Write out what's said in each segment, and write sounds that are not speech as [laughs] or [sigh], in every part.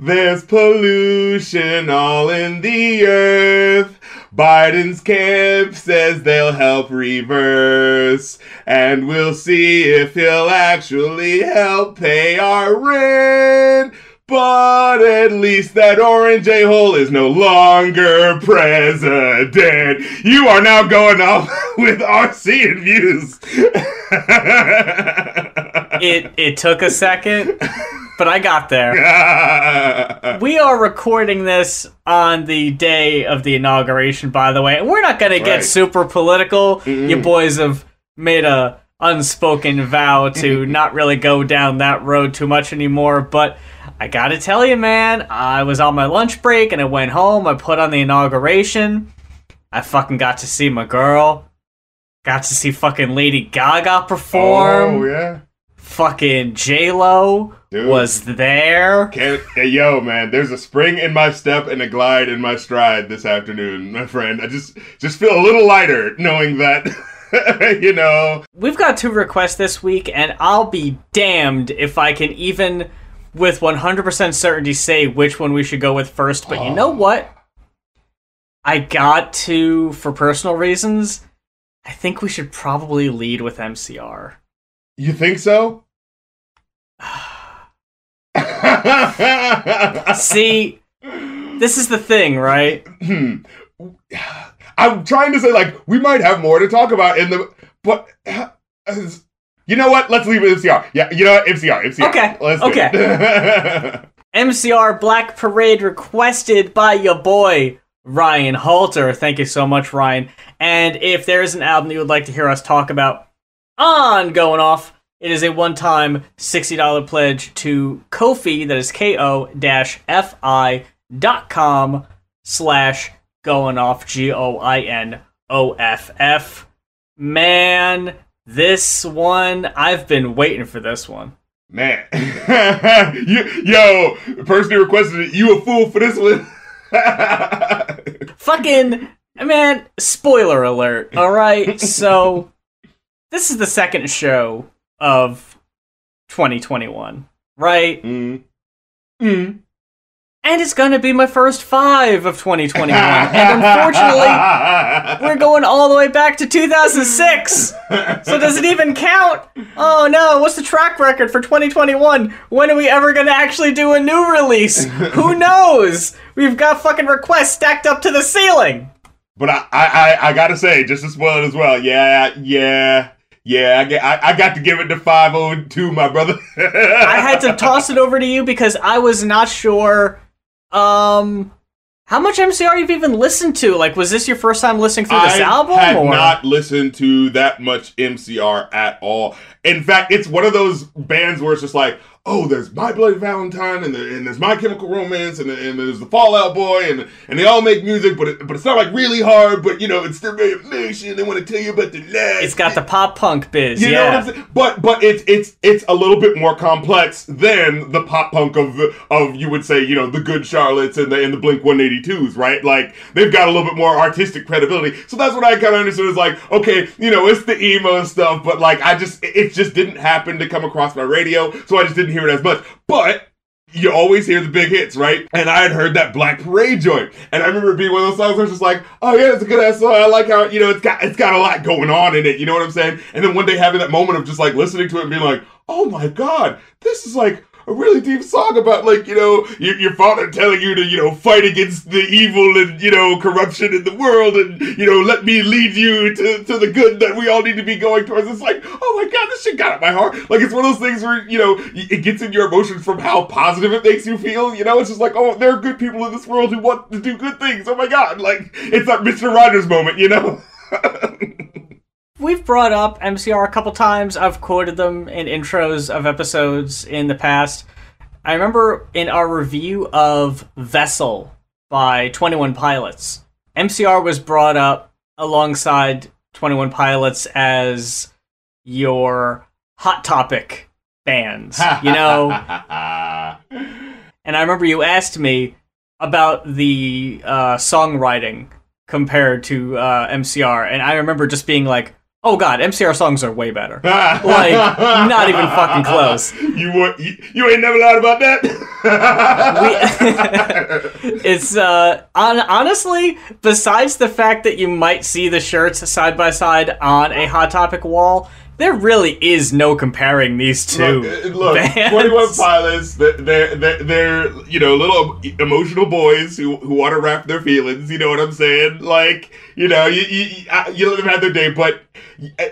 There's pollution all in the earth. Biden's camp says they'll help reverse. And we'll see if he'll actually help pay our rent. But at least that orange a-hole is no longer president. You are now going off [laughs] with RC and views. [laughs] It it took a second, but I got there. [laughs] We are recording this on the day of the inauguration, by the way, and we're not gonna get Right. super political. You boys have made a unspoken vow to [laughs] not really go down that road too much anymore, but I gotta tell you, man, I was on my lunch break and I went home. I put on the inauguration. I fucking got to see my girl. Got to see fucking Lady Gaga perform. oh, yeah. Fucking J Lo Dude. was there. Hey, yo, man, there's a spring in my step and a glide in my stride this afternoon, my friend. I just just feel a little lighter knowing that, [laughs] you know. We've got two requests this week, and I'll be damned if I can even, with 100% certainty, say which one we should go with first. But you oh. know what? I got to, for personal reasons, I think we should probably lead with MCR. You think so? [sighs] See, this is the thing, right? I'm trying to say like we might have more to talk about in the but uh, you know what? Let's leave it MCR. Yeah, you know what? MCR. MCR. Okay, Let's okay. [laughs] MCR Black Parade requested by your boy Ryan Halter. Thank you so much, Ryan. And if there is an album that you would like to hear us talk about on Going Off, it is a one-time $60 pledge to Ko-fi, that is ko-fi dot com slash going off, G-O-I-N-O-F-F. Man, this one, I've been waiting for this one. Man, [laughs] you, yo, the person who requested it, you a fool for this one. [laughs] fucking man spoiler alert all right so this is the second show of 2021 right? Mm. mm. and it's gonna be my first five of 2021 and unfortunately [laughs] we're going all the way back to 2006 so does it even count? Oh no. What's the track record for 2021 when are we ever gonna actually do a new release? Who [laughs] knows? We've got fucking requests stacked up to the ceiling. But I, I, I, I gotta say, just to spoil it as well. Yeah, yeah, yeah. I, get- I, I got to give it to five oh two, my brother. I had to toss it over to you because I was not sure um how much MCR you've even listened to. Like was this your first time listening through this I album had or not listened to that much MCR at all. In fact, it's one of those bands where it's just like, oh, there's My Bloody Valentine, and, the, and there's My Chemical Romance, and, and there's the Fall Out Boy, and and they all make music, but it, but it's not like really hard, but you know, it's still very emotional. They want to tell you about the life. it's got the pop punk biz, You know yeah. what I'm saying? But but it's it's it's a little bit more complex than the pop punk of the of you would say you know the Good Charlottes and the and the Blink 182s, right? Like they've got a little bit more artistic credibility. So that's what I kind of understood. Is like okay, you know, it's the emo stuff, but like I just it just didn't happen to come across my radio, so I just didn't hear it as much. But you always hear the big hits, right? And I had heard that Black Parade joint, and I remember being one of those songs I was just like, "Oh yeah, it's a good ass song. I like how you know it's got it's got a lot going on in it." You know what I'm saying? And then one day having that moment of just like listening to it and being like, "Oh my god, this is like." A really deep song about like you know your, your father telling you to you know fight against the evil and you know corruption in the world and you know let me lead you to, to the good that we all need to be going towards. It's like oh my god, this shit got at my heart. Like it's one of those things where you know it gets in your emotions from how positive it makes you feel. You know, it's just like oh there are good people in this world who want to do good things. Oh my god, like it's that Mr. Rogers moment. You know. [laughs] We've brought up MCR a couple times. I've quoted them in intros of episodes in the past. I remember in our review of Vessel by 21 Pilots, MCR was brought up alongside 21 Pilots as your hot topic bands, [laughs] you know? [laughs] And I remember you asked me about the uh, songwriting compared to uh, MCR, and I remember just being like, Oh god, MCR songs are way better. [laughs] like not even fucking close. You were you, you ain't never lied about that. We, [laughs] [laughs] it's uh on, honestly, besides the fact that you might see the shirts side by side on a Hot Topic wall, there really is no comparing these two. Look, uh, look bands. 21 Pilots, they're, they're, they're, you know, little emotional boys who, who want to wrap their feelings, you know what I'm saying? Like, you know, you, you, you let them have their day, but,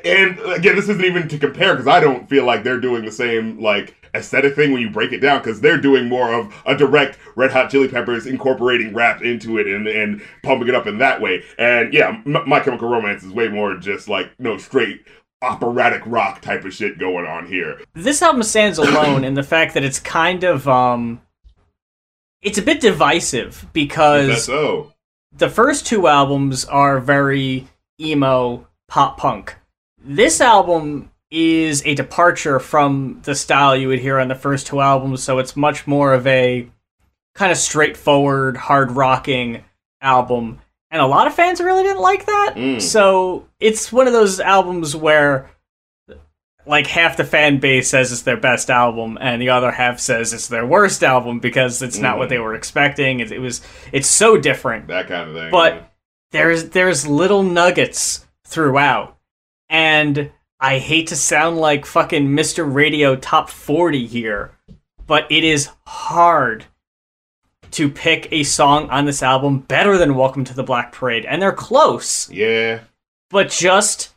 and again, this isn't even to compare because I don't feel like they're doing the same, like, aesthetic thing when you break it down because they're doing more of a direct Red Hot Chili Peppers incorporating rap into it and, and pumping it up in that way. And yeah, My Chemical Romance is way more just like, no, straight operatic rock type of shit going on here. This album stands alone in the fact that it's kind of um it's a bit divisive because so. the first two albums are very emo pop punk. This album is a departure from the style you would hear on the first two albums, so it's much more of a kind of straightforward, hard rocking album and a lot of fans really didn't like that. Mm. So it's one of those albums where like half the fan base says it's their best album and the other half says it's their worst album because it's not what Mm. they were expecting. It, it was it's so different. That kind of thing. But yeah. there's there's little nuggets throughout. And I hate to sound like fucking Mr. Radio Top 40 here, but it is hard to pick a song on this album better than Welcome to the Black Parade. And they're close, yeah. but just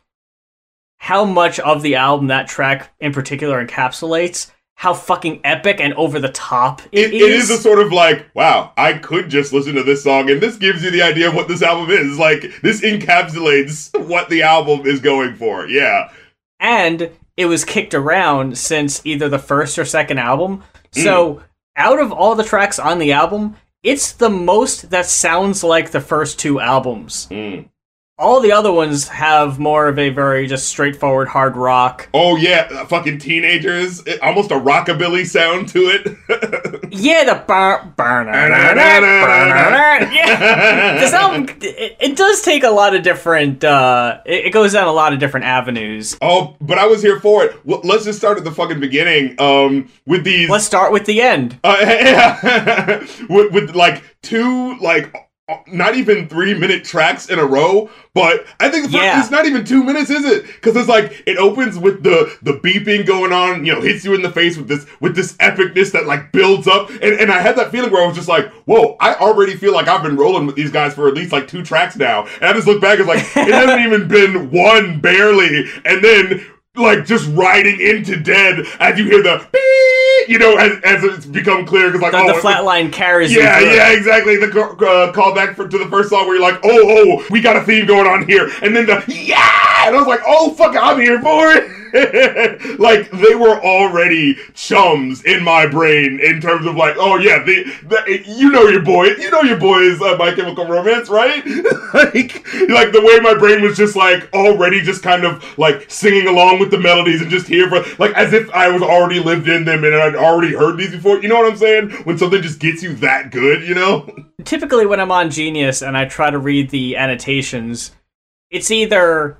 how much of the album that track in particular encapsulates, how fucking epic and over the top It, it is a sort of like, wow, I could just listen to this song, and this gives you the idea of what this album is. Like, this encapsulates what the album is going for. Yeah. and it was kicked around since either the first or second album. So, mm. Out of all the tracks on the album, it's the most that sounds like the first two albums. Mm. All the other ones have more of a very just straightforward hard rock. Oh, yeah, uh, fucking teenagers. It, almost a rockabilly sound to it. [laughs] Yeah, the bar, yeah. [laughs] This album, it, it does take a lot of different. Uh, it, it goes down a lot of different avenues. oh, but I was here for it. Well, let's just start at the fucking beginning um, with these. Let's start with the end. Uh, [laughs] yeah. with, with like two like not even three minute tracks in a row but i think the first, Yeah. it's not even two minutes is it? Because it's like it opens with the the beeping going on you know hits you in the face with this with this epicness that like builds up. And, and i had that feeling where i was just like whoa i already feel like i've been rolling with these guys for at least like two tracks now. And i just look back and it's like it hasn't [laughs] even been one barely. And then like just riding into dead as you hear the beep, you know, as, as it's become clear because like The, oh, the flat line carries yeah, yeah, exactly. The uh, callback for, to the first song where you're like, oh, oh, we got a theme going on here, and then the yeah, and I was like, oh, fuck, I'm here for it. [laughs] like they were already chums in my brain in terms of like, oh yeah, the, the you know your boy, you know your boy is uh, My Chemical Romance, right? [laughs] like, like the way my brain was just like already just kind of like singing along with the melodies and just here for like as if I was already lived in them and I'd already heard these before. You know what I'm saying? When something just gets you that good, you know? [laughs] typically when I'm on Genius and I try to read the annotations, it's either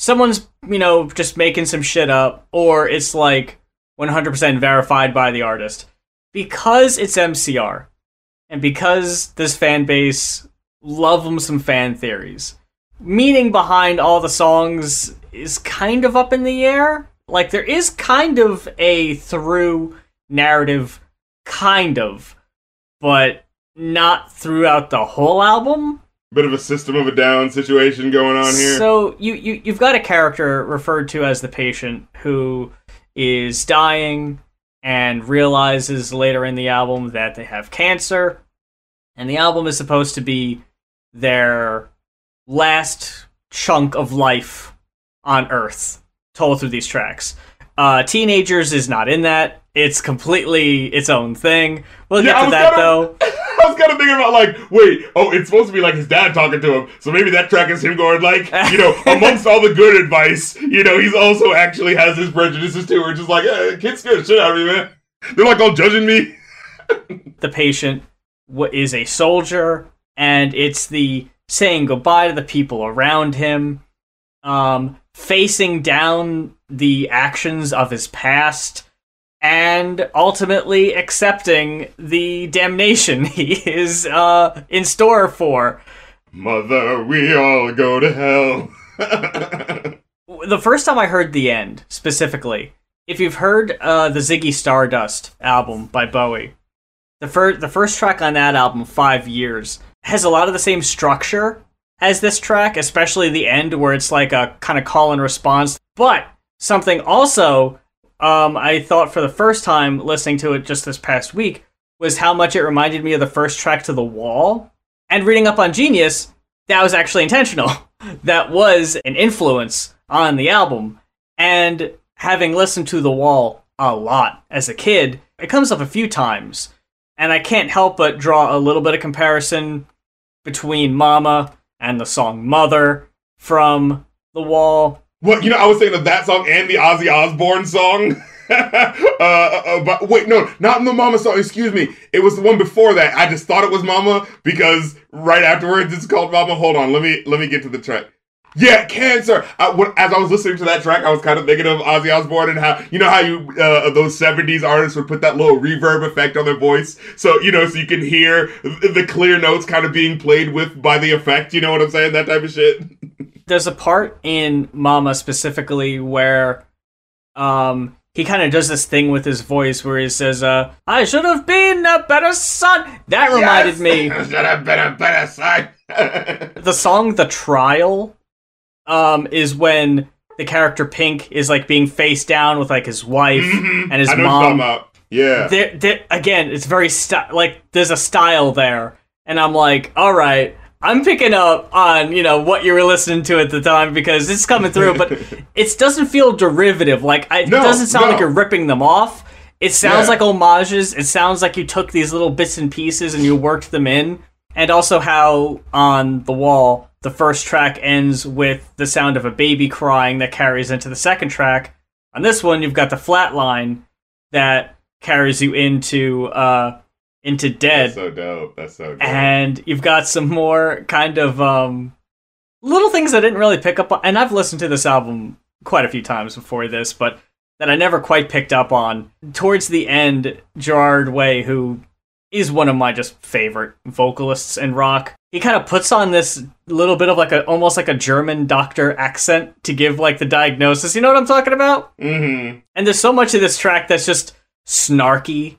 someone's, you know, just making some shit up or it's like 100% verified by the artist. Because it's MCR and because this fan base love them some fan theories, meaning behind all the songs is kind of up in the air. Like there is kind of a through narrative kind of but not throughout the whole album. Bit of a system of a down situation going on here. So you, you you've got a character referred to as the patient who is dying and realizes later in the album that they have cancer, and the album is supposed to be their last chunk of life on Earth, told through these tracks. Uh, Teenagers is not in that. It's completely its own thing. We'll Yeah, get to that gonna- though. [laughs] I was kind of thinking about like, wait, oh, it's supposed to be like his dad talking to him, so maybe that track is him going like, you know, [laughs] amongst all the good advice, you know, he's also actually has his prejudices too, or just like, eh, kids scared the shit out of me, man. They're like all judging me. the patient wa- is a soldier, and it's the saying goodbye to the people around him. um, facing down the actions of his past and ultimately accepting the damnation [laughs] he is uh, in store for. Mother, we all go to hell. [laughs] The first time I heard the end, specifically, if you've heard uh, the Ziggy Stardust album by Bowie, the first the first track on that album, Five Years, has a lot of the same structure as this track, especially the end where it's like a kind of call and response. But something also um, I thought for the first time listening to it just this past week was how much it reminded me of the first track to The Wall. And reading up on Genius, that was actually intentional. [laughs] that was an influence on the album. And having listened to The Wall a lot as a kid, it comes up a few times. And I can't help but draw a little bit of comparison between Mama and the song Mother from The Wall. What you know? I was thinking of that song and the Ozzy Osbourne song. [laughs] uh, uh, but wait, no, not the Mama song. Excuse me. It was the one before that. I just thought it was Mama because right afterwards it's called Mama. Hold on, let me let me get to the track. Yeah, cancer. I, when, as I was listening to that track, I was kind of thinking of Ozzy Osbourne and how you know how you uh, those '70s artists would put that little reverb effect on their voice, so you know, so you can hear the clear notes kind of being played with by the effect. You know what I'm saying? That type of shit. [laughs] There's a part in Mama specifically where, um, he kind of does this thing with his voice where he says, uh, I should have been a better son. That reminded Yes! me. [laughs] should have been a better son. [laughs] The song The Trial um, is when the character Pink is like being face down with like his wife Mhm. and his I know what you're talking mom. Yeah. There, there, again, it's very st- like there's a style there, and I'm like, all right, I'm picking up on you know what you were listening to at the time because it's coming through, but [laughs] it doesn't feel derivative. Like I, No, it doesn't sound like you're ripping them off. It sounds Yeah. like homages. It sounds like you took these little bits and pieces and you worked them in. And also how on the wall the first track ends with the sound of a baby crying that carries into the second track. On this one, you've got the flat line that carries you into uh into dead That's so dope. That's so dope. and you've got some more kind of um little things I didn't really pick up on and I've listened to this album quite a few times before this but that I never quite picked up on towards the end Gerard Way who is one of my just favorite vocalists in rock he kind of puts on this little bit of like a almost like a German doctor accent to give like the diagnosis you know what I'm talking about mm-hmm. and there's so much of this track that's just snarky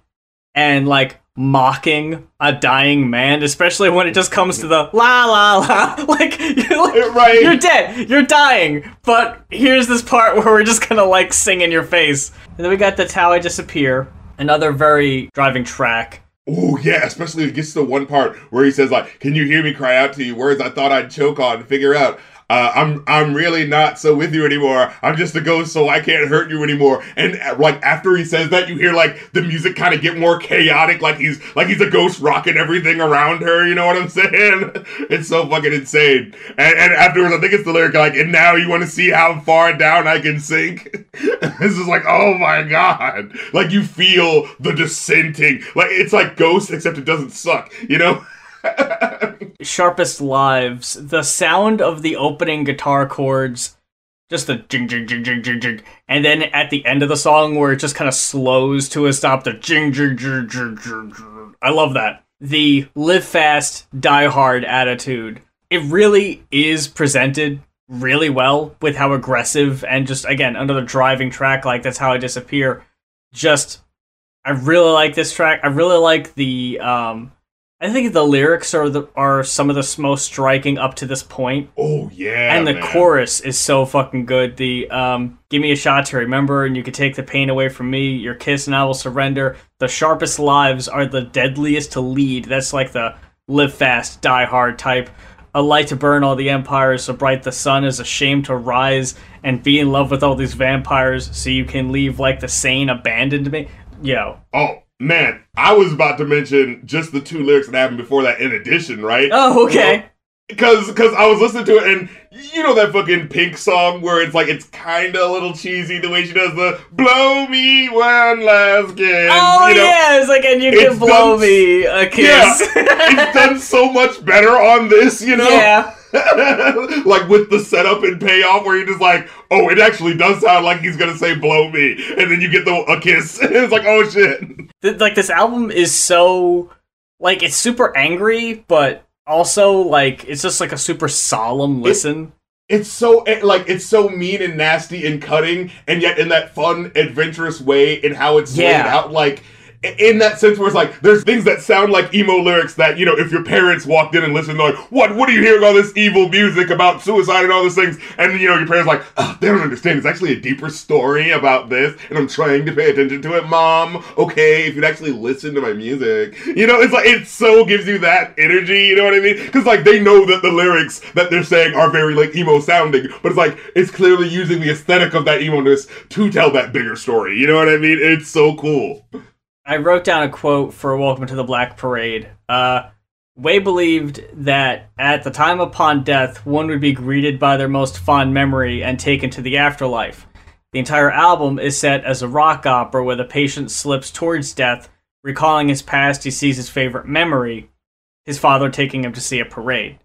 and like mocking a dying man, especially when it just comes to the la la la. [laughs] Like you're, like, Right. you're dead, you're dying, but here's this part where we're just gonna like sing in your face. And then we got That's How I Disappear, another very driving track. Oh yeah, especially it gets to the one part where he says like, "Can you hear me cry out to you? Words I thought I'd choke on. Figure out. Uh, I'm I'm really not so with you anymore. I'm just a ghost, so I can't hurt you anymore." And uh, like after he says that, you hear like the music kind of get more chaotic, like he's like he's a ghost rocking everything around her. You know what I'm [laughs] saying? It's so fucking insane. And, and afterwards, I think it's the lyric like, "And now you want to see how far down I can sink." [laughs] this is like, oh my god! Like you feel the dissenting. Like it's like Ghost, except it doesn't suck. You know? [laughs] Sharpest Lives, the sound of the opening guitar chords, just the jing jing jing jing jing jing, and then at the end of the song where it just kind of slows to a stop, the jing jing jing jing jing. jing. I love that. The live fast, die hard attitude. It really is presented really well with how aggressive and just again another driving track like that's how I disappear. Just I really like this track. I really like the um I think the lyrics are the are some of the most striking up to this point. Oh yeah. and the man. chorus is so fucking good. The um give me a shot to remember and you can take the pain away from me. Your kiss and I will surrender. The sharpest lives are the deadliest to lead. That's like the live fast, die hard type. A light to burn all the empires, so bright the sun is ashamed to rise and be in love with all these vampires, so you can leave like the sane abandoned me. Yo, Oh man, I was about to mention just the two lyrics that happened before that. In addition, right? oh okay, Because because I was listening to it and you know that fucking Pink song where it's like it's kind of a little cheesy the way she does the blow me one last kiss. oh you know? yeah, it's like and you can blow done- me a kiss. Yeah, it's done so much better on this, you know. [laughs] yeah. [laughs] like with the setup and payoff where you're just like, oh, it actually does sound like he's gonna say blow me, and then you get the a kiss. [laughs] it's like, oh shit. Like this album is so like it's super angry, but also like it's just like a super solemn listen. It, it's so eh, like it's so mean and nasty and cutting, and yet in that fun, adventurous way in how it's laid Yeah. out, like in that sense where it's like there's things that sound like emo lyrics that you know if your parents walked in and listened they're like what? What are you hearing all this evil music about suicide and all these things? And you know your parents like "Ah, they don't understand. It's actually a deeper story about this and i'm trying to pay attention to it mom. Okay if you'd actually listen to my music. You know it's like it so gives you that energy you know what i mean? Because like they know that the lyrics that they're saying are very like emo sounding but it's like it's clearly using the aesthetic of that emo-ness to tell that bigger story you know what i mean? It's so cool I wrote down a quote for Welcome to the Black Parade. Uh, Way believed that at the time upon death, one would be greeted by their most fond memory and taken to the afterlife. The entire album is set as a rock opera where the patient slips towards death, recalling his past, he sees his favorite memory, his father taking him to see a parade.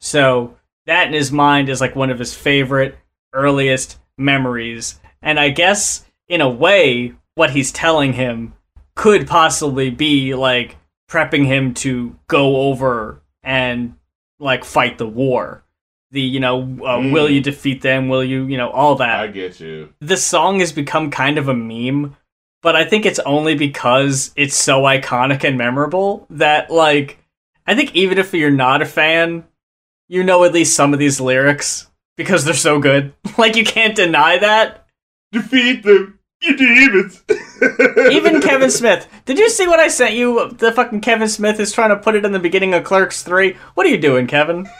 So, that in his mind is like one of his favorite, earliest memories. And I guess, in a way, what he's telling him could possibly be like prepping him to go over and like fight the war. The you know, uh, Mm. will you defeat them? Will you you know all that? i get you The song has become kind of a meme, but I think it's only because it's so iconic and memorable that like I think even if you're not a fan, you know at least some of these lyrics because they're so good. [laughs] Like you can't deny that. defeat them, you demons. [laughs] Even Kevin Smith. Did you see what I sent you? The fucking Kevin Smith is trying to put it in the beginning of Clerks 3. What are you doing, Kevin? [laughs]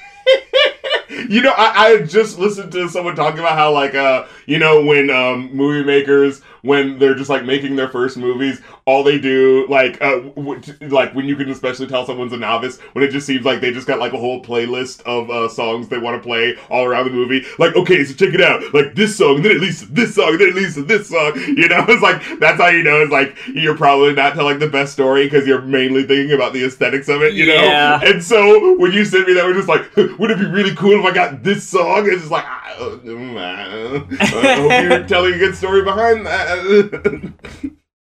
You know, I, I just listened to someone talking about how, like, uh, you know, when um, movie makers, when they're just like making their first movies, all they do, like, uh, w- like when you can especially tell someone's a novice, when it just seems like they just got like a whole playlist of uh, songs they want to play all around the movie. Like, okay, so check it out, like this song, and then it leads to this song, and then it leads to this song. [laughs] You know, it's like that's how you know it's like you're probably not telling the best story because you're mainly thinking about the aesthetics of it. You Yeah. know, and so when you sent me that, we're just like, [laughs] would it be really cool if I got this song? It's just like, I, uh, [laughs] I hope you're telling a good story behind that.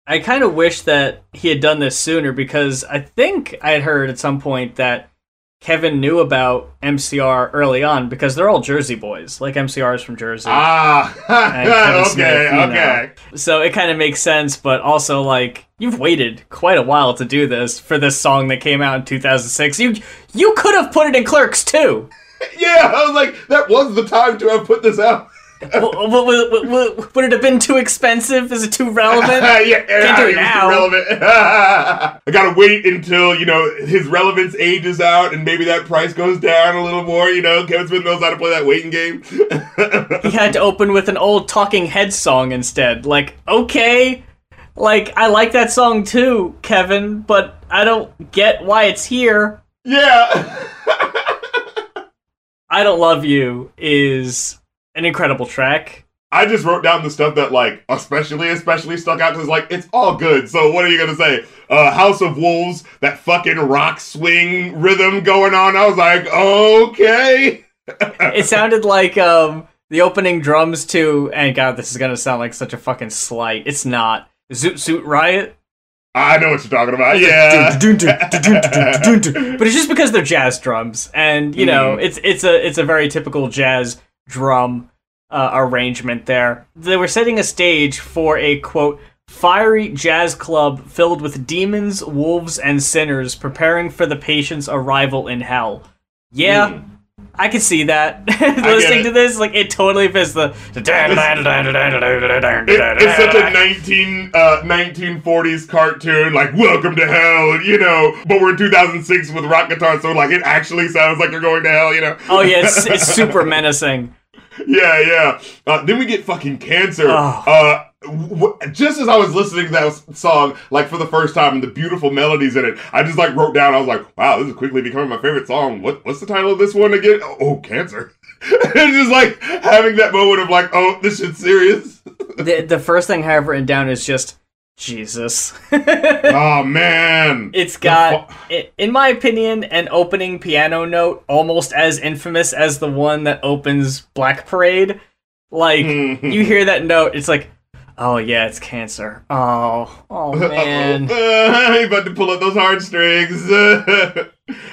I kind of wish that he had done this sooner because I think I had heard at some point that Kevin knew about MCR early on because they're all Jersey boys. Like MCR is from Jersey. ah, [laughs] okay, Smith, you know. okay. So it kind of makes sense, but also like you've waited quite a while to do this for this song that came out in 2006. You you could have put it in Clerks 2. [laughs] Yeah, I was like, that was the time to have put this out. Would it have been too expensive? Is it too relevant? [laughs] yeah, Can't do it was now. Irrelevant. [laughs] I gotta wait until you know his relevance ages out, and maybe that price goes down a little more. You know, Kevin Smith knows how to play that waiting game. he had to open with an old Talking Heads song instead. Like, okay, like I like that song too, Kevin, but I don't get why it's here. yeah. [laughs] I don't love you is an incredible track. I just wrote down the stuff that like especially especially stuck out because like it's all good. So what are you gonna say? Uh, House of Wolves, that fucking rock swing rhythm going on. I was like, okay. [laughs] It sounded like um the opening drums to and god this is going to sound like such a fucking slight. It's not. Zoot Suit Riot. I know what you're talking about. Yeah. but it's just because they're jazz drums and you know Mm. it's it's a it's a very typical jazz drum uh, arrangement there they were setting a stage for a quote fiery jazz club filled with demons wolves and sinners preparing for the patient's arrival in hell yeah Mm. I could see that. [laughs] Listening to this, like it totally fits the. It- it's such a 19, uh, 1940s cartoon, like "Welcome to Hell," you know. But we're in 2006 with rock guitar, so like it actually sounds like you're going to hell, you know. oh yeah, it's, [laughs] it's super menacing. [laughs] Yeah, yeah. Uh, then we get fucking cancer. Oh. Uh, w- just as I was listening to that song, like for the first time, and the beautiful melodies in it, I just like wrote down. I was like, "Wow, this is quickly becoming my favorite song." What What's the title of this one again? Oh, oh, cancer. [laughs] and just like having that moment of like, "Oh, this shit's serious." [laughs] the the first thing I have written down is just Jesus. oh man. [laughs] It's got, in my opinion, an opening piano note almost as infamous as the one that opens Black Parade. Like, [laughs] you hear that note, it's like, oh yeah, it's cancer. Oh, oh [laughs] man. Uh, you about to pull up those heartstrings.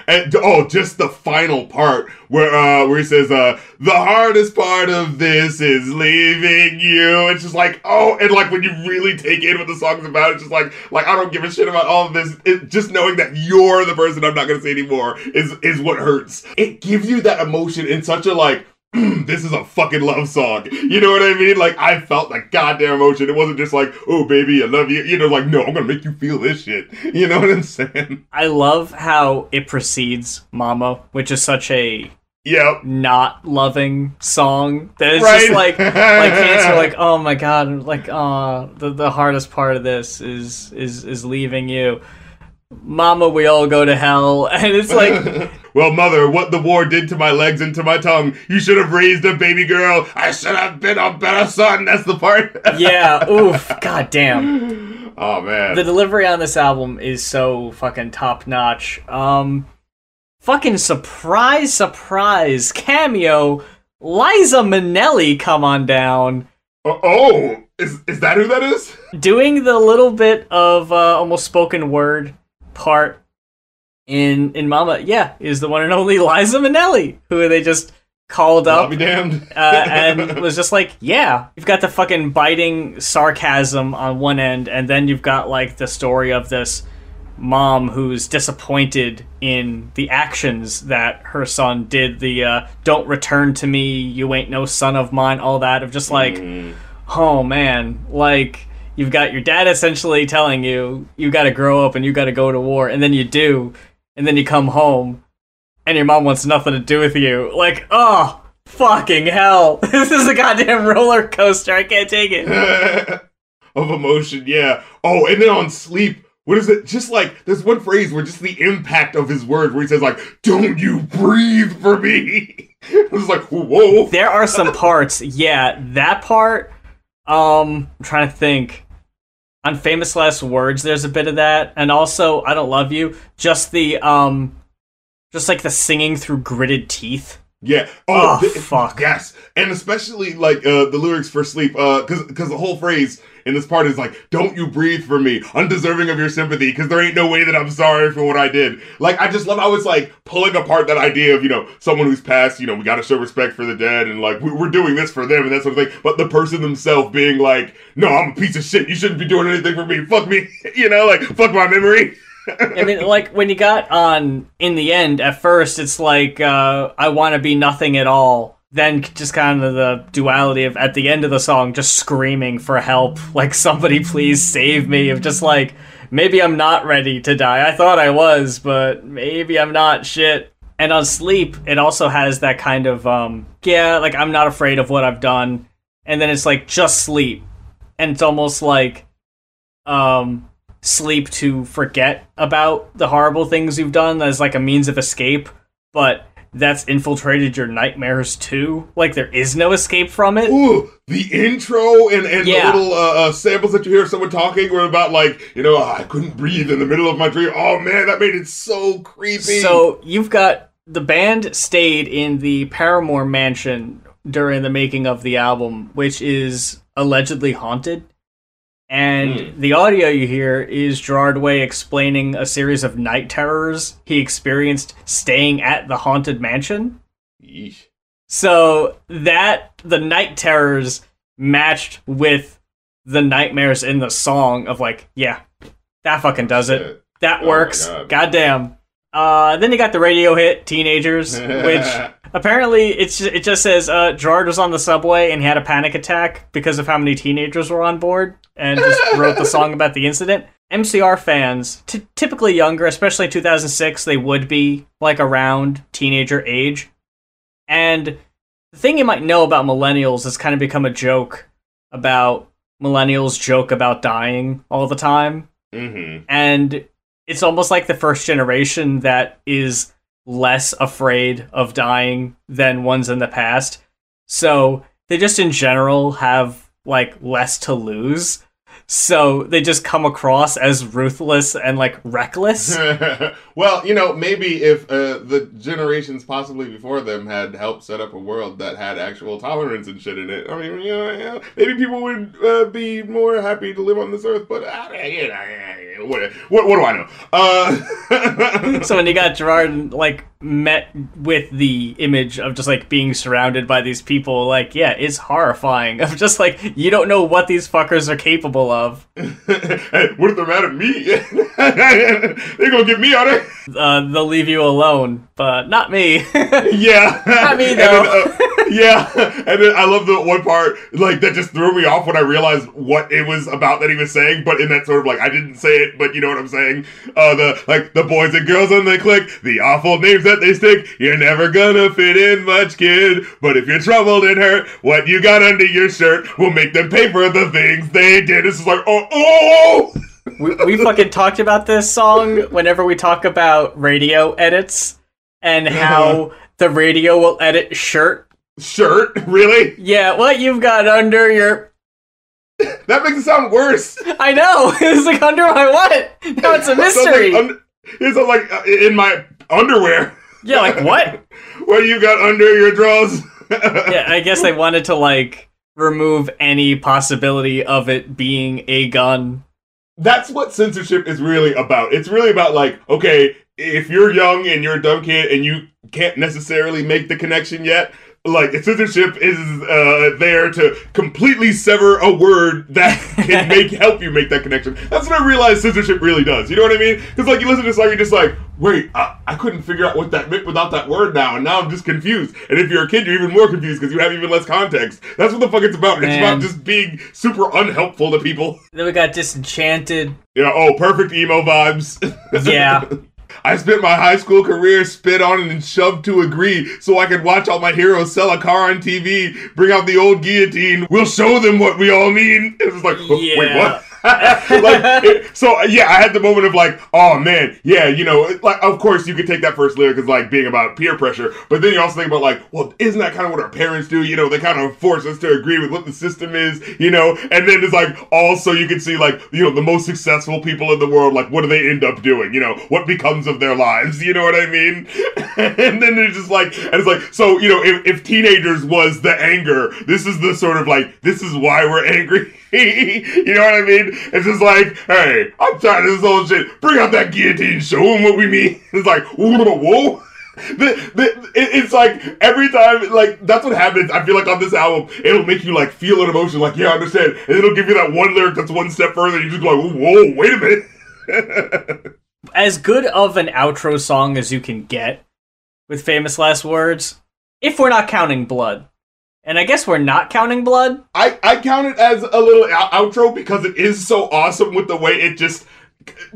And oh, just the final part where uh where he says uh the hardest part of this is leaving you. It's just like oh, and like when you really take in what the song's about, it's just like like I don't give a shit about all of this. It, just knowing that you're the person I'm not gonna say anymore is is what hurts. It gives you that emotion in such a like [clears throat] this is a fucking love song. You know what I mean? Like I felt that goddamn emotion. It wasn't just like, oh baby, I love you. You know, like no, I'm gonna make you feel this shit. [laughs] You know what I'm saying? I love how it precedes Mama, which is such a Yep. not loving song that it's Right. just like [laughs] like cancer like oh my god like uh the, the hardest part of this is is is leaving you mama we all go to hell [laughs] and it's like well, mother, what the war did to my legs and to my tongue, you should have raised a baby girl. I should have been a better son. That's the part. [laughs] yeah oof god damn oh man. the delivery on this album is so fucking top notch um fucking surprise surprise cameo liza minnelli come on down oh, oh, is is that who that is? doing the little bit of uh, almost spoken word part in in Mama, yeah, is the one and only Liza Minnelli, who they just called I'll up be damned. uh, and was just like, yeah, you've got the fucking biting sarcasm on one end, and then you've got like the story of this mom who's disappointed in the actions that her son did. The uh, "Don't return to me, you ain't no son of mine," all that of just like, oh man, like. You've got your dad essentially telling you you got to grow up and you got to go to war, and then you do, and then you come home, and your mom wants nothing to do with you. Like, oh, fucking hell. [laughs] This is a goddamn roller coaster. I can't take it. [laughs] of emotion, yeah. Oh, and then on sleep, what is it? Just like there's one phrase where just the impact of his words, where he says like, "Don't you breathe for me." [laughs] I was like, whoa. There are some parts, yeah, that part, um, I'm trying to think. On Famous Last Words, there's a bit of that. And also, I Don't Love You, just the, um, just like the singing through gritted teeth. Yeah. Oh, th- fuck. Yes, and especially like uh, the lyrics for sleep, uh, because because the whole phrase in this part is like, "Don't you breathe for me, undeserving of your sympathy, because there ain't no way that I'm sorry for what I did." Like, I just love how it's like pulling apart that idea of you know someone who's passed. You know, we got to show respect for the dead, and like we, we're doing this for them and that sort of thing. But the person themselves being like, "No, I'm a piece of shit. You shouldn't be doing anything for me. Fuck me." [laughs] You know, like fuck my memory. I mean, like when you got on in the end, at first it's like uh, I want to be nothing at all. Then just kind of the duality of at the end of the song, just screaming for help, [laughs] like somebody please save me. Of just like maybe I'm not ready to die. I thought I was, but maybe I'm not. Shit. And on sleep, it also has that kind of um, yeah, like I'm not afraid of what I've done. And then it's like just sleep, and it's almost like um sleep to forget about the horrible things you've done as like a means of escape, but that's infiltrated your nightmares too. Like there is no escape from it. Ooh, the intro and, and Yeah. the little uh, uh, samples that you hear someone talking were about like, you know, "Ah, I couldn't breathe in the middle of my dream. Oh man, that made it so creepy. So you've got the band stayed in the Paramour mansion during the making of the album, which is allegedly haunted. And the audio you hear is Gerard Way explaining a series of night terrors he experienced staying at the haunted mansion. Yeesh. So that the night terrors matched with the nightmares in the song of like, yeah, that fucking does it. That Oh works. God. Goddamn. Uh, then you got the radio hit "Teenagers," [laughs] which apparently it's just, it just says uh, Gerard was on the subway and he had a panic attack because of how many teenagers were on board, and just [laughs] wrote the song about the incident. MCR fans, t- typically younger, especially 2006, they would be like around teenager age. And the thing you might know about millennials has kind of become a joke about millennials joke about dying all the time mm-hmm. and it's almost like the first generation that is less afraid of dying than ones in the past. So they just in general have like less to lose. so they just come across as ruthless and like reckless. [laughs] well, you know, maybe if uh, the generations possibly before them had helped set up a world that had actual tolerance and shit in it, I mean, you know, yeah, maybe people would uh, be more happy to live on this earth. But uh, you know, what, what, what do I know? Uh, [laughs] so when you got Gerard like met with the image of just like being surrounded by these people, like yeah, it's horrifying. [laughs] Of just like you don't know what these fuckers are capable of. [laughs] hey, what if they're mad at me? They're gonna get me on it. [laughs] Uh, they'll leave you alone, but not me. [laughs] yeah, not me though. Then, uh, yeah, and then I love the one part like that just threw me off when I realized what it was about that he was saying, but in that sort of like I didn't say it, but you know what I'm saying. Uh, the like the boys and girls on the clique, the awful names that they stick. You're never gonna fit in much, kid. But if you're troubled and hurt, what you got under your shirt will make them pay for the things they did. This is like oh oh. We, we fucking talked about this song whenever we talk about radio edits and how uh-huh. the radio will edit shirt Shirt? Really? Yeah, what you've got under your. that makes it sound worse. I know. [laughs] It's like under my what? Now it's a mystery. Like it's like uh, in my underwear. Yeah, like what? [laughs] what you got under your drawers? [laughs] yeah, I guess they wanted to like remove any possibility of it being a gun. That's what censorship is really about. It's really about like, okay, if you're young and you're a dumb kid and you can't necessarily make the connection yet, like censorship is uh, there to completely sever a word that [laughs] can make help you make that connection. That's what I realized censorship really does. You know what I mean? Because like you listen to this song, you're just like, wait, I, I couldn't figure out what that meant without that word now, and now I'm just confused. And if you're a kid, you're even more confused because you have even less context. That's what the fuck it's about. Man. It's about just being super unhelpful to people. Then we got disenchanted. Yeah. Oh, perfect emo vibes. yeah. [laughs] I spent my high school career spit on and shoved to agree so I could watch all my heroes sell a car on TV, bring out the old guillotine. We'll show them what we all mean. It was like, [laughs] yeah. wait, what? [laughs] like, so yeah, I had the moment of like, oh man, yeah, you know, like of course you could take that first lyric as like being about peer pressure, but then you also think about like, well, isn't that kind of what our parents do? You know, they kind of force us to agree with what the system is, you know, and then it's like also you can see like, you know, the most successful people in the world, like what do they end up doing? You know, what becomes of their lives? [laughs] You know what I mean? [laughs] and then it's just like, and it's like, so you know, if, if teenagers was the anger, this is the sort of like, this is why we're angry. [laughs] you know what I mean? It's just like, hey, I'm tired of this old shit. Bring out that guillotine, show them what we mean. [laughs] It's like, whoa. [laughs] The, the, it's like every time, like that's what happens. I feel like on this album, it'll make you like feel an emotion, like yeah, I understand, and it'll give you that one lyric that's one step further. You just go like, whoa, wait a minute. as good of an outro song as you can get with famous last words, if we're not counting blood. And I guess we're not counting blood. I, I count it as a little outro because it is so awesome with the way it just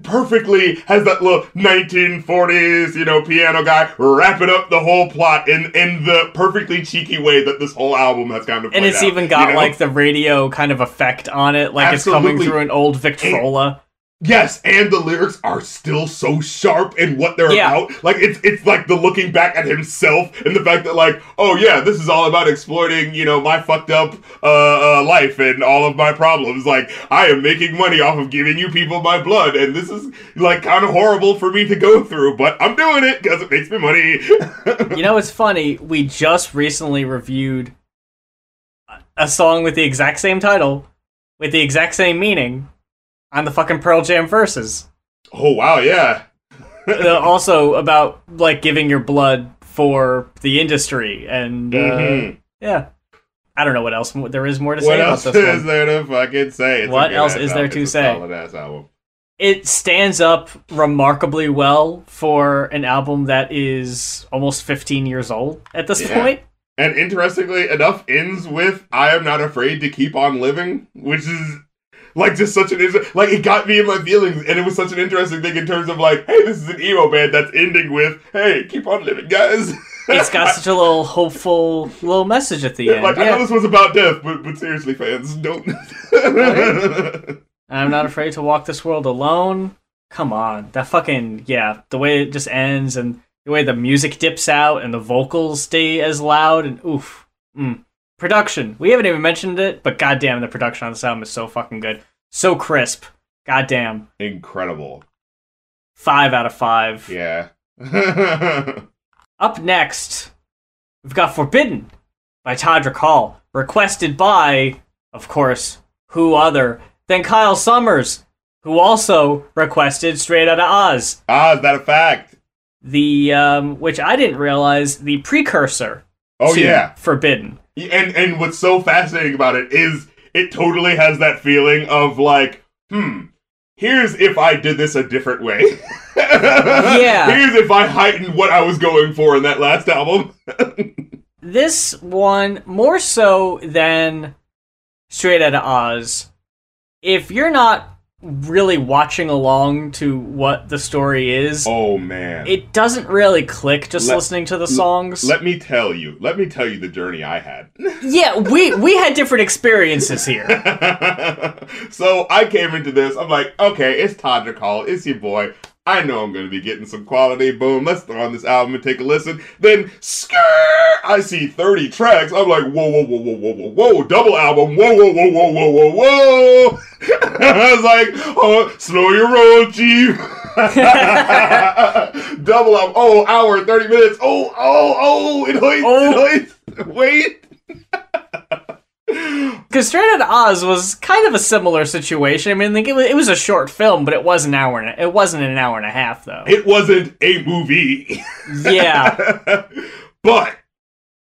perfectly has that little 1940s, you know, piano guy wrapping up the whole plot in in the perfectly cheeky way that this whole album has kind of. And it's out, even got you know? like the radio kind of effect on it, like Absolutely. it's coming through an old Victrola. Yes, and the lyrics are still so sharp in what they're yeah. about. Like it's it's like the looking back at himself and the fact that like, oh yeah, this is all about exploiting, you know, my fucked up uh, uh, life and all of my problems. Like I am making money off of giving you people my blood, and this is like kind of horrible for me to go through, but I'm doing it because it makes me money. [laughs] you know, it's funny. We just recently reviewed a song with the exact same title, with the exact same meaning on the fucking Pearl Jam verses. Oh wow, yeah. [laughs] also about like giving your blood for the industry and uh, mm-hmm. yeah. I don't know what else there is more to what say about this one. What else is there to fucking say? It's what else is there to say? It stands up remarkably well for an album that is almost 15 years old at this yeah. point. And interestingly enough, ends with "I am not afraid to keep on living," which is like just such an like it got me in my feelings, and it was such an interesting thing in terms of like, hey, this is an emo band that's ending with, hey, keep on living, guys. it's got [laughs] such a little hopeful little message at the yeah, end. Like yeah. I know this was about death, but but seriously, fans, don't. I'm not afraid to walk this world alone. Come on, that fucking yeah, the way it just ends and the way the music dips out and the vocals stay as loud and oof. Mm. Production. We haven't even mentioned it, but goddamn, the production on this album is so fucking good. So crisp. Goddamn. Incredible. Five out of five. Yeah. [laughs] Up next, we've got Forbidden by Todrick Hall, requested by, of course, who other than Kyle Summers, who also requested Straight Outta Oz. ah, is that a fact? The um, which I didn't realize the precursor Oh yeah. Forbidden. And and what's so fascinating about it is it totally has that feeling of like, hmm, here's if I did this a different way. [laughs] Yeah. Here's if I heightened what I was going for in that last album. [laughs] This one more so than Straight Outta Oz. If you're not really watching along to what the story is, Oh man. it doesn't really click just Let- listening to the songs. Let me tell you. Let me tell you the journey I had. [laughs] yeah, we we had different experiences here. [laughs] so I came into this. I'm like, okay, it's Todrick Hall. It's your boy. I know I'm gonna be getting some quality. Boom, let's throw on this album and take a listen. Then, skirt, I see 30 tracks. I'm like, whoa, whoa, whoa, whoa, whoa, whoa, whoa, double album. Whoa, whoa, whoa, whoa, whoa, whoa, whoa. [laughs] I was like, oh, slow your roll, chief. [laughs] double album. Oh, hour, 30 minutes. Oh, oh, oh, it hurts. Oh. It hurts. [laughs] Wait. Because Straight Outta Oz was kind of a similar situation. I mean, like it was, it was a short film, but it was an hour. And a, it wasn't an hour and a half, though. It wasn't a movie. yeah, [laughs] but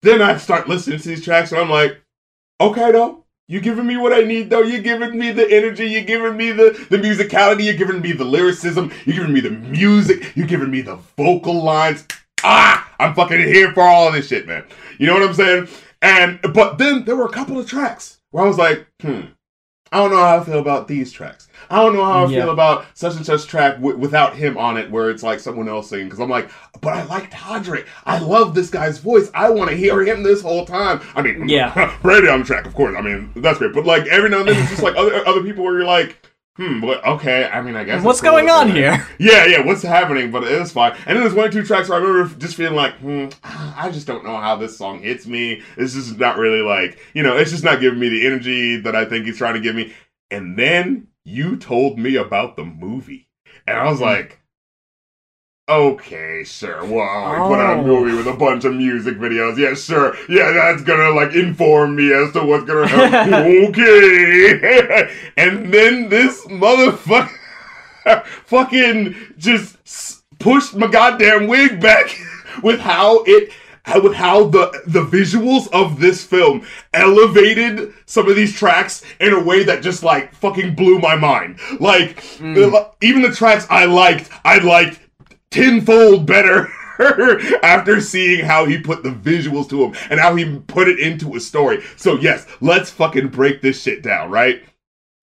then I start listening to these tracks and I'm like, okay, though. You're giving me what I need, though. You're giving me the energy. You're giving me the, the musicality. You're giving me the lyricism. You're giving me the music. You're giving me the vocal lines. Ah, I'm fucking here for all of this shit, man. You know what I'm saying? And, but then there were a couple of tracks where I was like, hmm, I don't know how I feel about these tracks. I don't know how I Yeah. feel about such and such track w- without him on it, where it's like someone else singing. Because I'm like, but I like Todrick. I love this guy's voice. I want to hear him this whole time. I mean, Yeah. [laughs] Brandy on the track, of course. I mean, that's great. But like every now and then, it's just like other other people where you're like, hmm, what? Okay. I mean, I guess. what's going on here? [laughs] Yeah, yeah, what's happening? But it was fine. And then there's one or two tracks where I remember just feeling like, hmm, [sighs] I just don't know how this song hits me. It's just not really like, you know, it's just not giving me the energy that I think he's trying to give me. And then you told me about the movie. And I was like, okay, sure. Well, we put out a Oh. movie with a bunch of music videos. Yeah, sure. Yeah, that's gonna like inform me as to what's gonna happen. [laughs] okay. [laughs] and then this motherfucker [laughs] fucking just pushed my goddamn wig back with how it with how the the visuals of this film elevated some of these tracks in a way that just like fucking blew my mind. Like the- even the tracks I liked, I liked tenfold better. [laughs] After seeing how he put the visuals to him and how he put it into a story. So, yes, let's fucking break this shit down, right?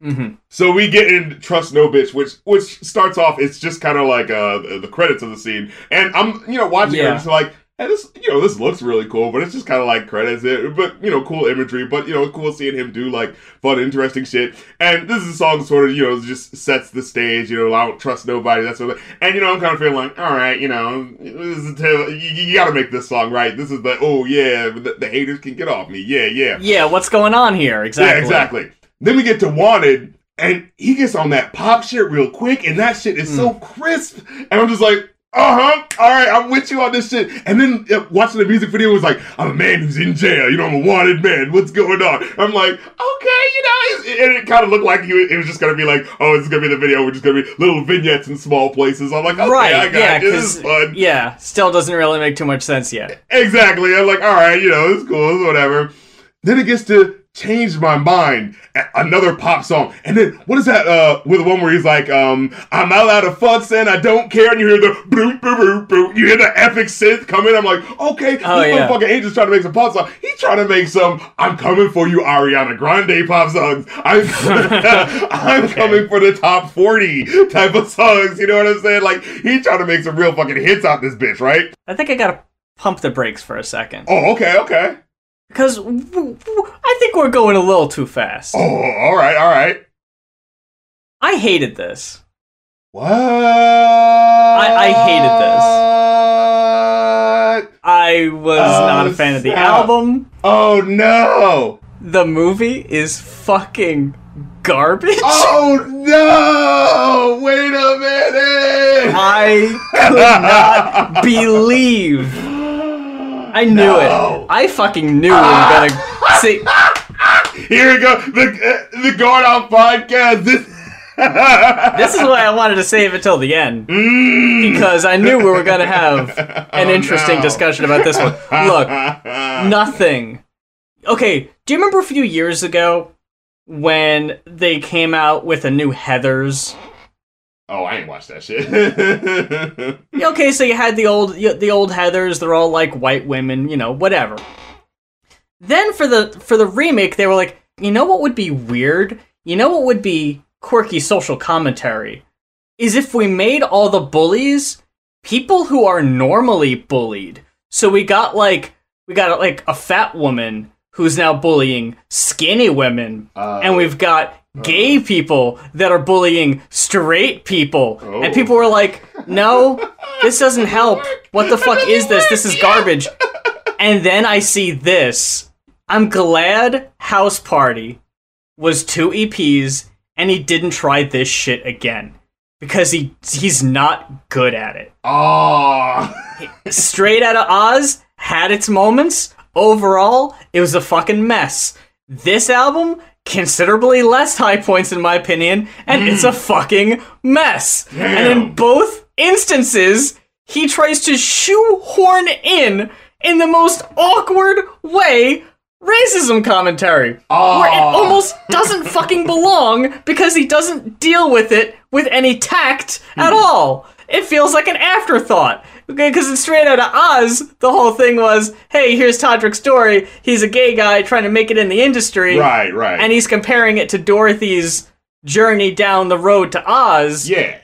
hmm So we get in Trust No Bitch, which which starts off. It's just kind of like uh the credits of the scene, and I'm you know watching it, Yeah. and it's like, hey, this you know this looks really cool, but it's just kind of like credits, it, but you know cool imagery, but you know cool seeing him do like fun, interesting shit. And this is a song sort of you know just sets the stage. You know, I don't trust nobody. That's sort of, and you know I'm kind of feeling like, all right, you know, this is a tale, you, you got to make this song right. This is the oh yeah, the, the haters can get off me. Yeah, yeah. Yeah, what's going on here? Exactly. Yeah, exactly. Then we get to Wanted, and he gets on that pop shit real quick, and that shit is so hmm. crisp. And I'm just like, uh huh, all right, I'm with you on this shit. And then uh, watching the music video was like, I'm a man who's in jail, you know, I'm a wanted man. What's going on? I'm like, okay, you know, and it kind of looked like he it was just gonna be like, oh, it's gonna be the video, we're just gonna be little vignettes in small places. I'm like, okay, right. I got yeah, it. This is fun. yeah, still doesn't really make too much sense yet. Exactly. I'm like, all right, you know, it's cool, it's whatever. Then it gets to change my mind. Another pop song, and then what is that? Uh, with the one where he's like, um, "I'm all out of fucks and I don't care," and you hear the boom, boom, boom, boom. You hear the epic synth come in. I'm like, okay, Oh, this yeah. motherfucker ain't just trying to make some pop song. He's trying to make some "I'm coming for you" Ariana Grande pop songs. I'm, [laughs] [laughs] I'm coming for the top forty type of songs. You know what I'm saying? Like he's trying to make some real fucking hits out this bitch, right? I think I gotta pump the brakes for a second Oh, okay, okay. Because w- w- I think we're going a little too fast. Oh, all right, all right. I hated this. What? I hated this. I was Oh, not a fan of the album. Oh no! The movie is fucking garbage. Oh no! Wait a minute! I could not [laughs] believe. I knew No. it. I fucking knew we were gonna [laughs] see. Here we go. The uh, the going on podcast. This. [laughs] This is why I wanted to save it till the end Mm. because I knew we were gonna have [laughs] an Oh, interesting no. discussion about this one. Look, nothing. Okay, do you remember a few years ago when they came out with a new Heathers? Oh, I ain't watched that shit. [laughs] Yeah, Okay, so you had the old the old Heathers. They're all like white women, you know, whatever. Then for the for the remake, they were like, you know what would be weird? You know what would be quirky social commentary? Is if we made all the bullies people who are normally bullied. So we got like we got like a fat woman who's now bullying skinny women, Uh, and we've got gay people that are bullying straight people. Oh. And people were like, no, [laughs] this doesn't help. What the fuck is this? This is garbage. [laughs] And then I see this. I'm glad Haus Party was two EPs and he didn't try this shit again. Because he he's not good at it. Oh. Straight out of Oz had its moments. Overall, it was a fucking mess. This album, considerably less high points in my opinion, and it's a fucking mess. And in both instances, he tries to shoehorn in, in the most awkward way, racism commentary. Where it Oh. almost doesn't [laughs] fucking belong because he doesn't deal with it with any tact at Hmm. all. It feels like an afterthought. Because it's straight out of Oz, the whole thing was, hey, here's Todrick's story. He's a gay guy trying to make it in the industry. Right, right. And he's comparing it to Dorothy's journey down the road to Oz. yeah.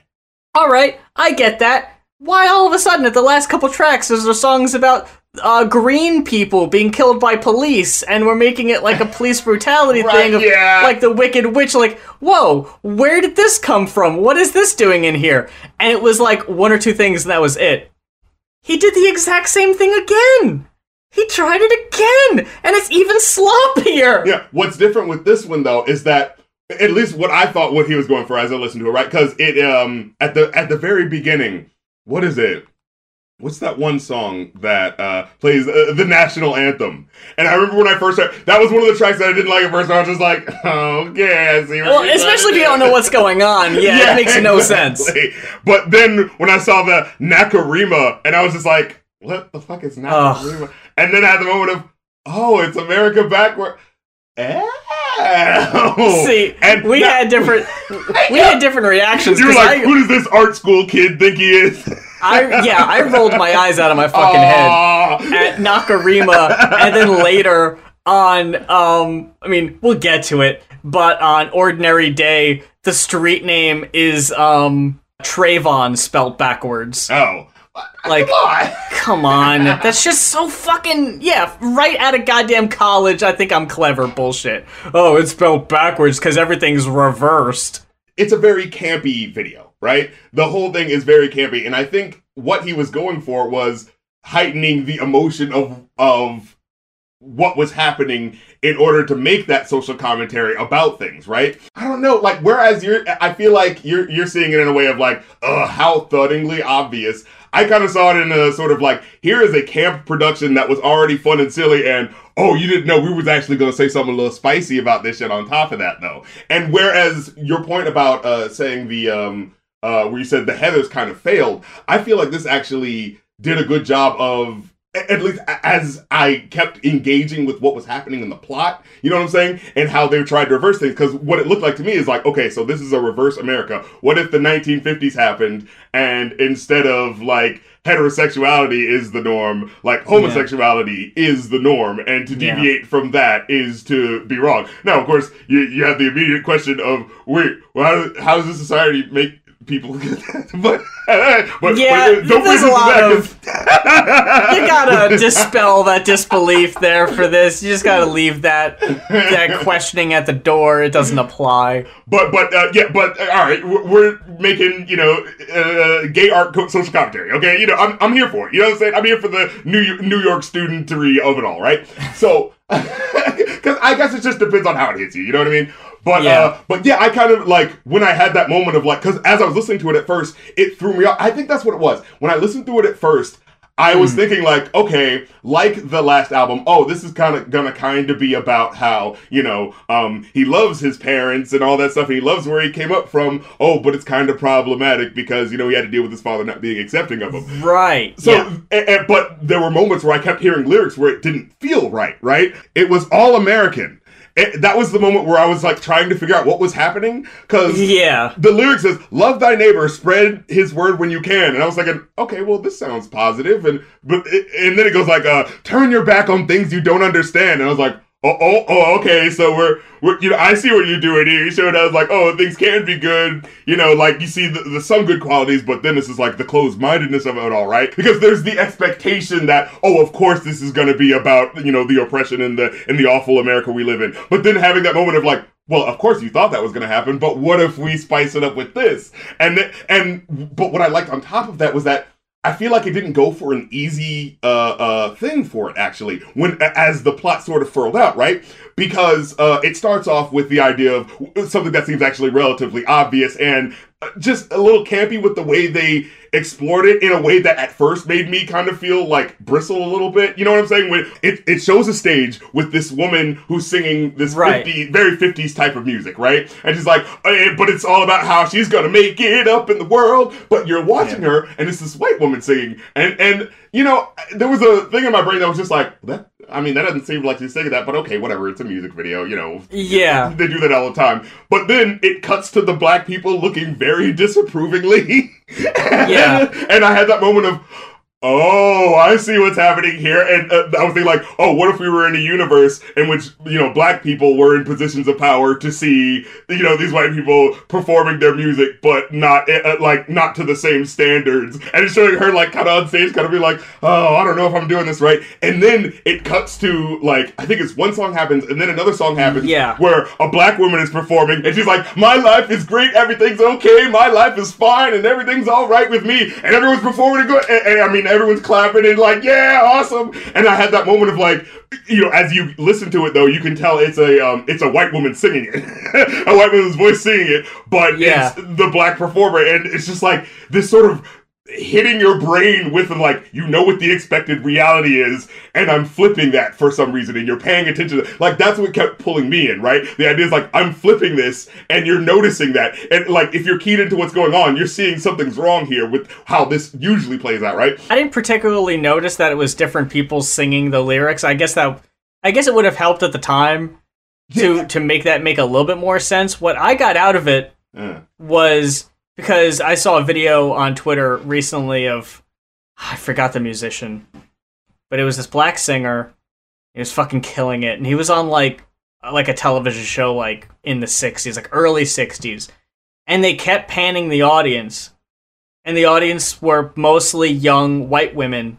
All right, I get that. Why all of a sudden at the last couple tracks there's there songs about uh, green people being killed by police, and we're making it like a police [laughs] brutality Right, thing of yeah. like the Wicked Witch. Like, whoa, where did this come from? What is this doing in here? And it was like one or two things, and that was it. He did the exact same thing again. He tried it again, and it's even sloppier. Yeah. What's different with this one though is that at least what I thought what he was going for as I listened to it, right? Because it um at the at the very beginning, what is it? What's that one song that uh, plays uh, the national anthem? And I remember when I first heard that was one of the tracks that I didn't like at first. I was just like, [laughs] okay, I see. What Well, especially if you do. don't know what's going on. [laughs] Yeah, it makes no sense. But then when I saw the Nakarima, and I was just like, what the fuck is Nakarima? And then I had the moment of, oh, it's America backward. Oh. See, and we had different [laughs] we had different reactions You're like, I, who does this art school kid think he is? I yeah I rolled my eyes out of my fucking head at Nakarima and then later on um I mean we'll get to it but on ordinary day the street name is um Trayvon spelt backwards. Oh. like Come on. come on. That's just so fucking yeah right out of goddamn college I think I'm clever bullshit. Oh it's spelled backwards because everything's reversed. It's a very campy video, right? The whole thing is very campy, and I think what he was going for was heightening the emotion of of what was happening in order to make that social commentary about things, right? I don't know, like whereas you're I feel like you're you're seeing it in a way of like, uh, how thuddingly obvious. I kind of saw it in a sort of like, here is a camp production that was already fun and silly, and oh, you didn't know we was actually going to say something a little spicy about this shit on top of that, though. And whereas your point about uh, saying the um, uh, where you said the Heathers kind of failed, I feel like this actually did a good job of at least as I kept engaging with what was happening in the plot, you know what I'm saying? And how they tried to reverse things. Because what it looked like to me is like, okay, so this is a reverse America. What if the 1950s happened and instead of like heterosexuality is the norm, like homosexuality is the norm, and to Yeah. deviate from that is to be wrong. Now, of course, you, you have the immediate question of, wait, well, how, how does this society make people [laughs] but, but Yeah, but, don't there's a lot of- [laughs] you gotta dispel that disbelief there for this. You just gotta leave that that questioning at the door. It doesn't apply. But but uh, yeah, but uh, all right, we're, we're making you know uh, gay art co- social commentary. Okay, you know I'm I'm here for it. You know what I'm saying? I'm here for the New New York studentery of it all, right? So [laughs] because I guess it just depends on how it hits you. You know what I mean? But Yeah. uh, but yeah, I kind of like when I had that moment of like, because as I was listening to it at first, it threw me off. I think that's what it was. When I listened to it at first, I was thinking like, okay, like the last album, oh, this is kind of gonna kind of be about how you know, um, he loves his parents and all that stuff. And he loves where he came up from. Oh, but it's kind of problematic because you know he had to deal with his father not being accepting of him. Right. So, yeah. a- a- but there were moments where I kept hearing lyrics where it didn't feel right. Right? It was all American. It, that was the moment where I was like trying to figure out what was happening because Yeah. the lyric says "Love thy neighbor, spread his word when you can," and I was like, okay, well this sounds positive, and but it, and then it goes like, uh, "Turn your back on things you don't understand," and I was like. Oh, oh, oh, okay. So we're, we're, you know, I see what you're doing here. You showed us like, oh, things can be good. You know, like you see the, the some good qualities, but then this is like the closed-mindedness of it all, right? Because there's the expectation that, oh, of course, this is going to be about, you know, the oppression and the and the awful America we live in. But then having that moment of like, well, of course you thought that was going to happen, but what if we spice it up with this? And and but what I liked on top of that was that I feel like it didn't go for an easy uh, uh, thing for it actually when as the plot sort of furled out, right? Because uh, it starts off with the idea of something that seems actually relatively obvious and just a little campy with the way they explored it in a way that at first made me kind of feel like bristle a little bit. You know what I'm saying? When it, it shows a stage with this woman who's singing this Right. 50, very 50s type of music, right? And she's like, eh, but it's all about how she's gonna make it up in the world. But you're watching her, and it's this white woman singing, and and you know, there was a thing in my brain that was just like that. I mean, that doesn't seem like she's singing that, but okay, whatever. It's a music video, you know. Yeah. They do that all the time. But then it cuts to the black people looking very disapprovingly. [laughs] Yeah. and I had that moment of, oh, I see what's happening here. And uh, I was thinking, like, oh, what if we were in a universe in which, you know, black people were in positions of power to see, you know, these white people performing their music, but not, uh, like, not to the same standards. And it's showing her, like, kind of on stage, kind of be like, oh, I don't know if I'm doing this right. And then it cuts to, like, I think it's one song happens, and then another song happens Yeah. where a black woman is performing and she's like, My life is great, everything's okay, my life is fine, and everything's all right with me. And everyone's performing and good. And, and I mean, everyone's clapping and like, Yeah, awesome. And I had that moment of like, you know, as you listen to it though, you can tell it's a um, it's a white woman singing it, [laughs] a white woman's voice singing it, but Yeah. it's the black performer, and it's just like this sort of hitting your brain with like you know what the expected reality is and i'm flipping that for some reason and you're paying attention to like that's what kept pulling me in right the idea is like i'm flipping this and you're noticing that and like if you're keyed into what's going on you're seeing something's wrong here with how this usually plays out right I didn't particularly notice that it was different people singing the lyrics. I guess that I guess it would have helped at the time to to make that make a little bit more sense. What I got out of it Uh, was because I saw a video on Twitter recently of I forgot the musician, but it was this black singer. He was fucking killing it, and he was on like like a television show like in the '60s, like early '60s, and they kept panning the audience, and the audience were mostly young white women,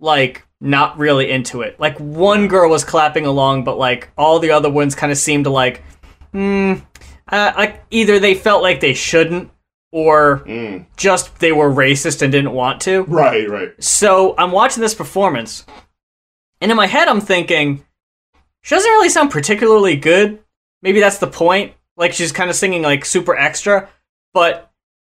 like not really into it. Like one girl was clapping along, but like all the other ones kind of seemed like, hmm, uh, like either they felt like they shouldn't, or mm, just they were racist and didn't want to. right right So I'm watching this performance, and in my head I'm thinking, she doesn't really sound particularly good. Maybe that's the point. Like she's kind of singing like super extra, but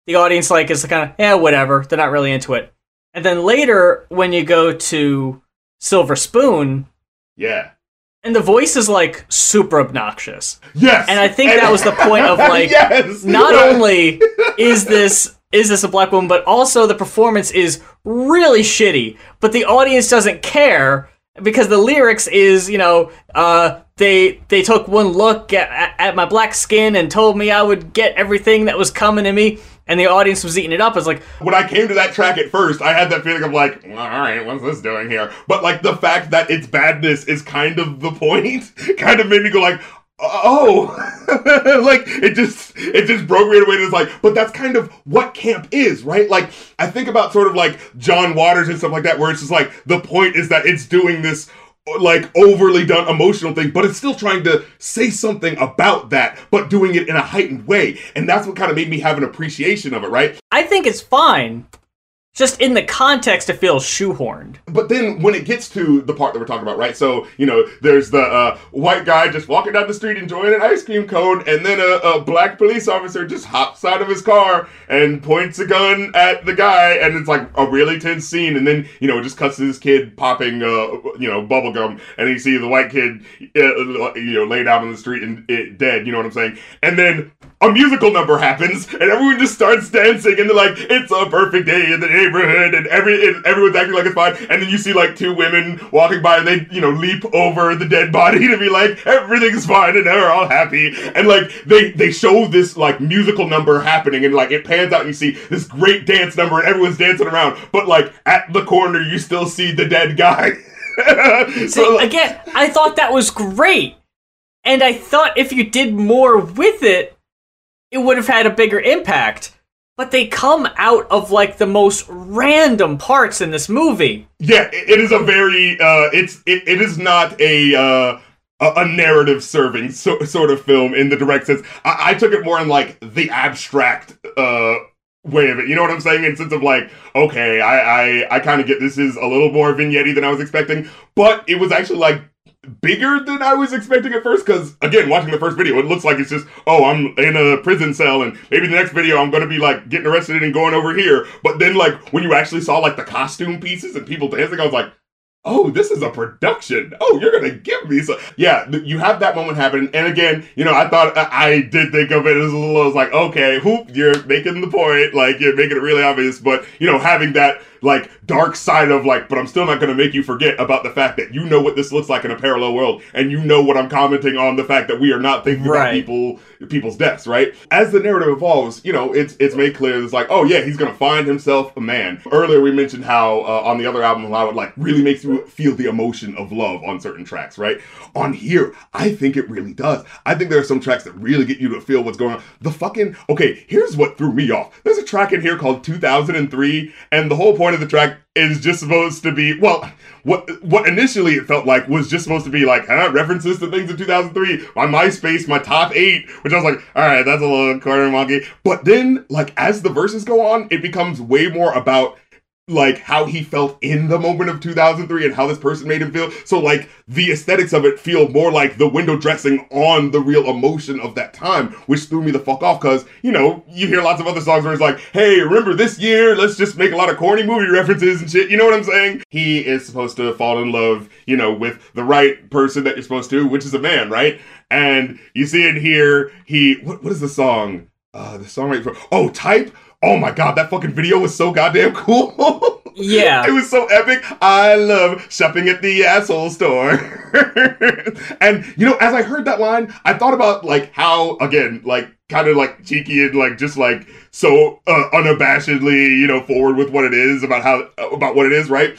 the audience like is kind of yeah whatever. They're not really into it. And then later when you go to Silver Spoon, yeah and the voice is like super obnoxious. yes And I think that was the point of, [laughs] like, yes not only [laughs] is this is this a black woman, but also the performance is really shitty. But the audience doesn't care because the lyrics is you know uh, they they took one look at, at my black skin and told me I would get everything that was coming to me, and the audience was eating it up. It's like when I came to that track at first, I had that feeling of like, all right, what's this doing here? But like the fact that its badness is kind of the point, [laughs] kind of made me go like, uh, oh, [laughs] like it just it just broke me in a way that's like, but that's kind of what camp is, right? Like I think about sort of like John Waters and stuff like that, where it's just like the point is that it's doing this like overly done emotional thing, but it's still trying to say something about that, but doing it in a heightened way. And that's what kind of made me have an appreciation of it, right? I think it's fine. Just in the context, it feels shoehorned. But then when it gets to the part that we're talking about, right? So, you know, there's the uh, white guy just walking down the street enjoying an ice cream cone, and then a, a, black police officer just hops out of his car and points a gun at the guy, and it's like a really tense scene. And then, you know, just cuts to this kid popping, uh, you know, bubble gum, and you see the white kid, uh, you know, laid out on the street and it, dead, you know what I'm saying? And then a musical number happens, and everyone just starts dancing, and they're like, "It's a perfect day in the neighborhood," and every and everyone's acting like it's fine. And then you see like two women walking by, and they you know leap over the dead body [laughs] to be like, "Everything's fine," and they're all happy. And like they they show this like musical number happening, and like it pans out, and you see this great dance number, and everyone's dancing around. But like at the corner, you still see the dead guy. [laughs] so, see, like, again, I thought that was great. And I thought if you did more with it, it would have had a bigger impact. But they come out of like the most random parts in this movie. Yeah, it is a very uh it's it, it is not a uh a, narrative serving so, sort of film in the direct sense. I, I took it more in like the abstract uh way of it. You know what I'm saying? In sense of like, okay, I I, I kind of get this is a little more vignette than I was expecting, but it was actually like bigger than I was expecting at first. Because again, watching the first video, it looks like it's just, oh, I'm in a prison cell, and maybe the next video I'm gonna be like getting arrested and going over here. But then, like when you actually saw like the costume pieces and people dancing, I was like, oh, this is a production. Oh, you're gonna give me so. Yeah, you have that moment happen, and again, you know, I thought uh, I did think of it as a little. I was like, okay, whoop, you're making the point, like you're making it really obvious, but you know, having that like dark side of like, but I'm still not going to make you forget about the fact that you know what this looks like in a parallel world, and you know what I'm commenting on the fact that we are not thinking right. about people people's deaths, right? As the narrative evolves, you know, it's it's made clear it's like, oh yeah, he's going to find himself a man. Earlier we mentioned how uh, on the other album, how it like really makes you feel the emotion of love on certain tracks, right? On here, I think it really does. I think there are some tracks that really get you to feel what's going on. The fucking okay, here's what threw me off. There's a track in here called 2003, and the whole point of the track is just supposed to be well what what initially it felt like was just supposed to be like huh, references to things in 2003 my myspace my top eight which i was like all right that's a little corner monkey. But then like as the verses go on it becomes way more about like how he felt in the moment of 2003 and how this person made him feel. So like the aesthetics of it feel more like the window dressing on the real emotion of that time, which threw me the fuck off because, you know, you hear lots of other songs where it's like, hey, remember this year? Let's just make a lot of corny movie references and shit. You know what I'm saying? He is supposed to fall in love, you know, with the right person that you're supposed to, which is a man, right? And you see it here. He, what, what is the song? Uh, the song right for, oh, Type? Oh my god, that fucking video was so goddamn cool. [laughs] yeah. It was so epic. I love shopping at the asshole store. [laughs] and, you know, as I heard that line, I thought about, like, how, again, like, kind of like cheeky and like just like so uh, unabashedly you know forward with what it is about how about what it is right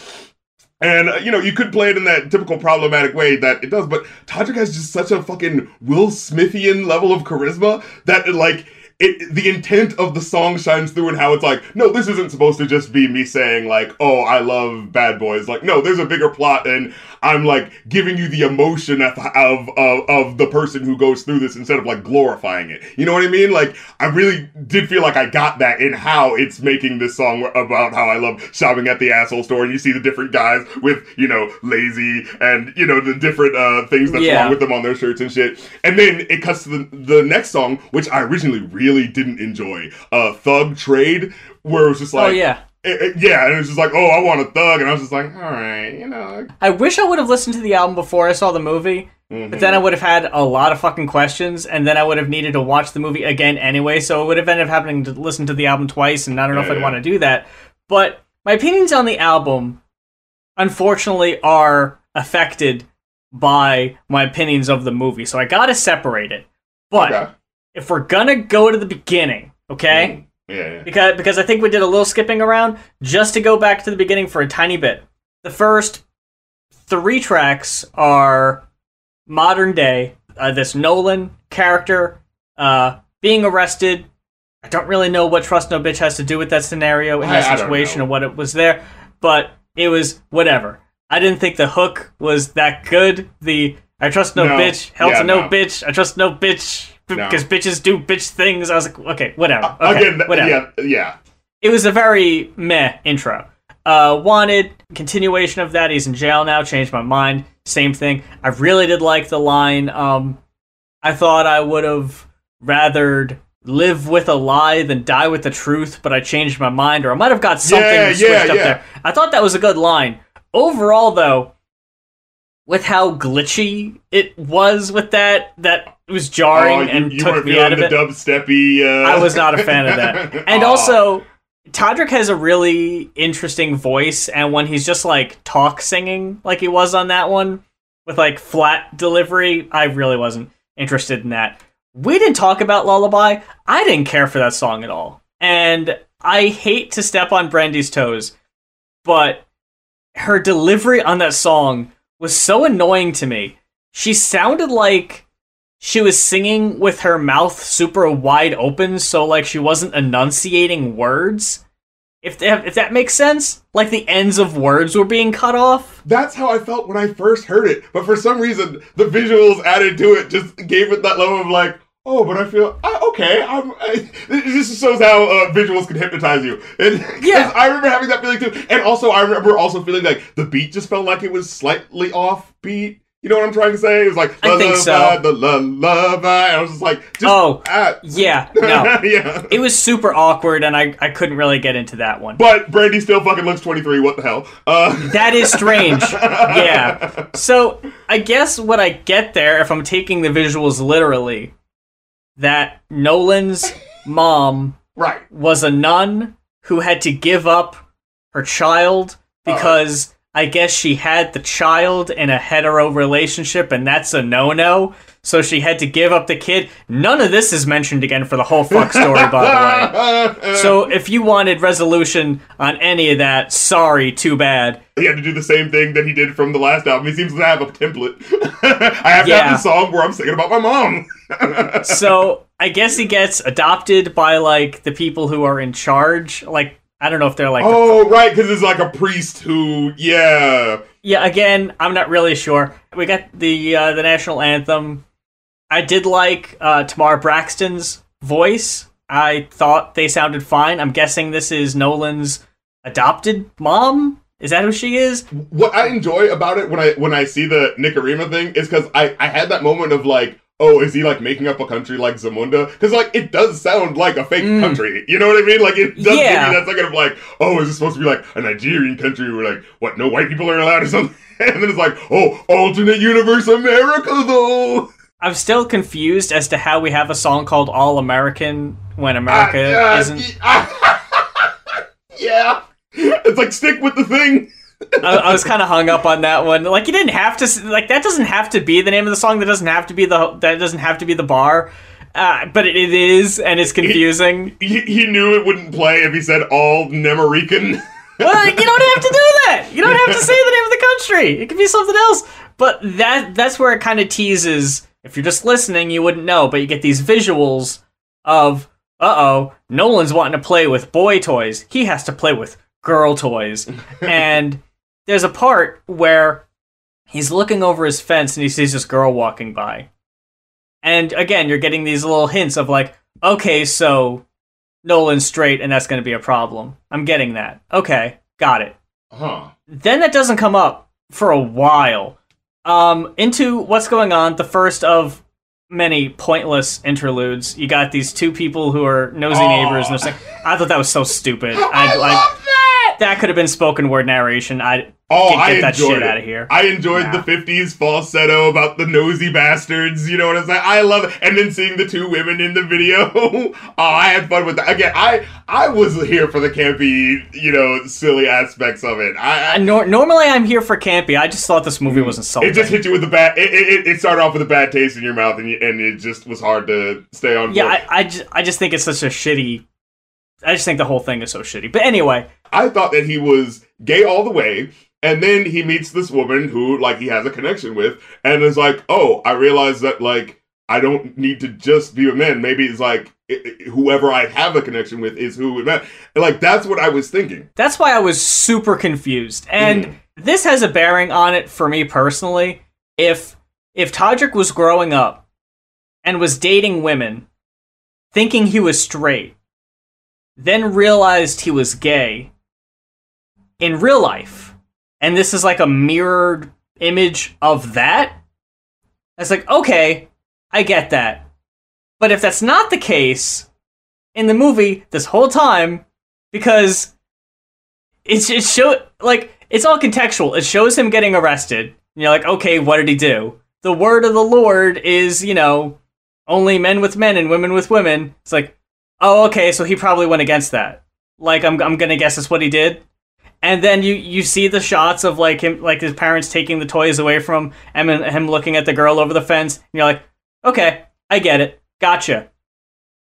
and, uh, you know, you could play it in that typical problematic way that it does, but Todrick has just such a fucking Will Smithian level of charisma that, like, it the intent of the song shines through and how it's like no this isn't supposed to just be me saying like oh i love bad boys. Like no there's a bigger plot and i'm like giving you the emotion of of of, of the person who goes through this instead of like glorifying it you know what i mean like i really did feel like i got that in how it's making this song about how i love shopping at the asshole store and you see the different guys with you know lazy and you know the different uh things that's yeah. wrong with them on their shirts and shit and then it cuts to the, the next song which i originally really didn't enjoy. Uh, Thug Trade, where it was just oh, like, oh yeah. It, it, yeah, and it was just like, oh, I want a thug, and I was just like, all right, you know. I wish I would have listened to the album before I saw the movie, mm-hmm. but then I would have had a lot of fucking questions, and then I would have needed to watch the movie again anyway. So it would have ended up happening to listen to the album twice, and I don't know yeah, if I'd yeah. want to do that. But my opinions on the album, unfortunately, are affected by my opinions of the movie. So I gotta separate it. But okay if we're gonna go to the beginning, okay? Mm. Yeah, yeah. Because because I think we did a little skipping around just to go back to the beginning for a tiny bit. The first three tracks are modern day. Uh, this Nolan character uh, being arrested. I don't really know what Trust No Bitch has to do with that scenario in that situation or what it was there, but it was whatever. I didn't think the hook was that good. The I trust no, no. bitch, hell yeah, to no, no bitch, I trust no bitch, because no. bitches do bitch things. I was like, okay, whatever. Uh, okay, Again, whatever. Yeah, yeah. it was a very meh intro. Uh, wanted continuation of that. He's in jail now. Changed my mind. Same thing. I really did like the line. Um, I thought I would have rathered live with a lie than die with the truth, but I changed my mind, or I might have got something Yeah, switched yeah, up yeah. there. I thought that was a good line. Overall, though, with how glitchy it was with that, that was jarring Oh, you, and you took weren't me out of the it. dubsteppy. Uh... I was not a fan of that. [laughs] And Aw. also, Todrick has a really interesting voice, and when he's just like talk singing like he was on that one with like flat delivery, I really wasn't interested in that. We didn't talk about Lullaby. I didn't care for that song at all. And I hate to step on Brandy's toes, but her delivery on that song was so annoying to me. She sounded like she was singing with her mouth super wide open, so like she wasn't enunciating words. If that, if that makes sense, like the ends of words were being cut off. That's how I felt when I first heard it. But for some reason, the visuals added to it just gave it that level of like, oh, but I feel I, okay. I'm. I, it just shows how uh, visuals can hypnotise you. And [laughs] Yeah. I remember having that feeling too. And also, I remember also feeling like the beat just felt like it was slightly off beat. You know what I'm trying to say? It was like I think so. the lullaby. I was just like, just, Oh. ah. Yeah, [laughs] no, yeah. it was super awkward, and I I couldn't really get into that one. But Brandy still fucking looks 23. What the hell? Uh, [laughs] That is strange. yeah. So I guess what I get there, if I'm taking the visuals literally, that Nolan's mom right. was a nun who had to give up her child because I guess she had the child in a hetero relationship and that's a no no. So she had to give up the kid. None of this is mentioned again for the whole fuck story, by the way. [laughs] So if you wanted resolution on any of that, sorry, too bad. he had to do the same thing that he did from the last album. He seems to have a template. [laughs] I have to have the song where I'm singing about my mom. [laughs] So I guess he gets adopted by like the people who are in charge. Like I don't know if they're like oh, right, because it's like a priest who, yeah. Yeah, again, I'm not really sure. We got the uh, the national anthem. I did like uh, Tamar Braxton's voice. I thought they sounded fine. I'm guessing this is Nolan's adopted mom. Is that who she is? What I enjoy about it when I when I see the Nicarima thing is because I I had that moment of like. Oh, is he like making up a country like Zamunda? Because like it does sound like a fake Mm. country. You know what I mean? Like it does Yeah. give you that second of like, oh, is this supposed to be like a Nigerian country where like what no white people are allowed or something? [laughs] And then it's like, oh, alternate universe America though. I'm still confused as to how we have a song called All American when America ah, isn't. [laughs] yeah. It's like stick with the thing. I, I was kind of hung up on that one. Like you didn't have to like that doesn't have to be the name of the song. That doesn't have to be the that doesn't have to be the bar. Uh, but it, it is, and it's confusing. He, he knew it wouldn't play if he said all Nemerican. [laughs] well, you don't have to do that. You don't have to say the name of the country. It could be something else. But that that's where it kind of teases. If you're just listening, you wouldn't know. But you get these visuals of, uh oh, Nolan's wanting to play with boy toys. He has to play with girl toys. [laughs] and there's a part where he's looking over his fence and he sees this girl walking by. And again, you're getting these little hints of like, okay, so Nolan's straight and that's going to be a problem. I'm getting that. Okay, got it. huh. Then that doesn't come up for a while. Um, into what's going on, the first of many pointless interludes. You got these two people who are nosy neighbors, and they're saying, "I thought that was so stupid. [laughs] I I like love that. that could have been spoken word narration. I Oh, get, I get that enjoyed shit it. out of here. I enjoyed Nah. the 50s falsetto about the nosy bastards. You know what I'm saying? I love it. And then seeing the two women in the video. [laughs] oh, I had fun with that. Again, I I was here for the campy, you know, silly aspects of it. I, I nor- normally, I'm here for campy. I just thought this movie was insulting. it just hit you with a bad. It, it, it started off with a bad taste in your mouth, and you, and it just was hard to stay on. yeah, board. I, I, just, I just think it's such a shitty. I just think the whole thing is so shitty. But anyway, I thought that he was gay all the way. And then he meets this woman who, like, he has a connection with, and is like, oh, I realize that, like, I don't need to just be with men. Maybe it's like whoever I have a connection with is who we met. Like, that's what I was thinking. That's why I was super confused. And Mhm. this has a bearing on it for me personally. If if Todrick was growing up and was dating women thinking he was straight, then realized he was gay in real life. And this is like a mirrored image of that. It's like, okay, I get that. But if that's not the case in the movie this whole time, because it's it show like it's all contextual. It shows him getting arrested. And you're like, okay, what did he do? The word of the Lord is, you know, only men with men and women with women. It's like, oh, okay, so he probably went against that. Like, I'm, I'm gonna guess that's what he did. And then you, you see the shots of like him, like his parents taking the toys away from him and him looking at the girl over the fence. And you're like, okay, I get it, gotcha.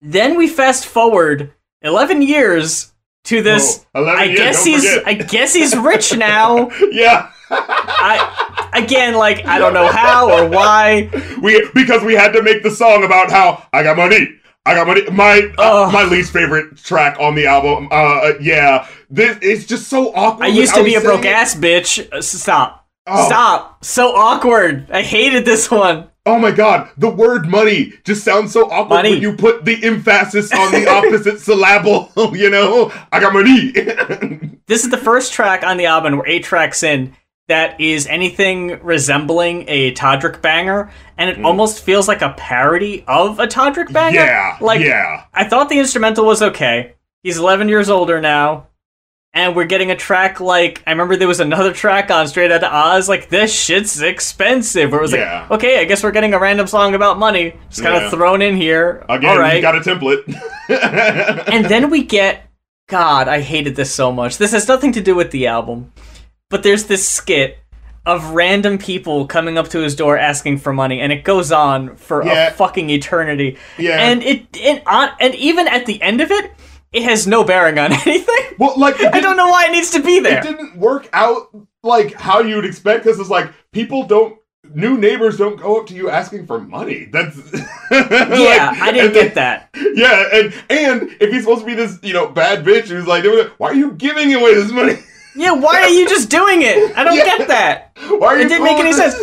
Then we fast forward 11 years to this. Oh, 11 I years, guess he's, forget. I guess he's rich [laughs] now. yeah. I, again, like I don't know how or why. we because we had to make the song about how I got money. I got money. My uh, my least favorite track on the album. Uh, uh, yeah, this it's just so awkward. I used to be a broke it. ass bitch. Uh, Stop. Oh. Stop. So awkward. I hated this one. Oh my god, the word money just sounds so awkward Money. when you put the emphasis on the [laughs] opposite syllable. [laughs] You know, I got money. [laughs] This is the first track on the album. We're eight tracks in. That is anything resembling a Todrick banger, and it almost feels like a parody of a Todrick banger. Mm. yeah, like yeah. I thought the instrumental was okay. He's 11 years older now, and we're getting a track like I remember there was another track on Straight Outta Oz like this shit's expensive. Where it was Yeah. like, okay, I guess we're getting a random song about money, just kind Yeah. of thrown in here. Again, All right, got a template. and then [laughs] we get God, I hated this so much. This has nothing to do with the album. But there's this skit of random people coming up to his door asking for money and it goes on for Yeah. a fucking eternity. Yeah. And it and on and even at the end of it, it has no bearing on [laughs] anything. well, like I don't know why it needs to be there. It didn't work out like how you would expect because it's like people don't. New neighbors don't go up to you asking for money. That's [laughs] Yeah, I didn't get that. Yeah, and and if he's supposed to be this, you know, bad bitch who's like, why are you giving away this money? Yeah, why are you just doing it? I don't Yeah. get that. Why are you It didn't make any sense.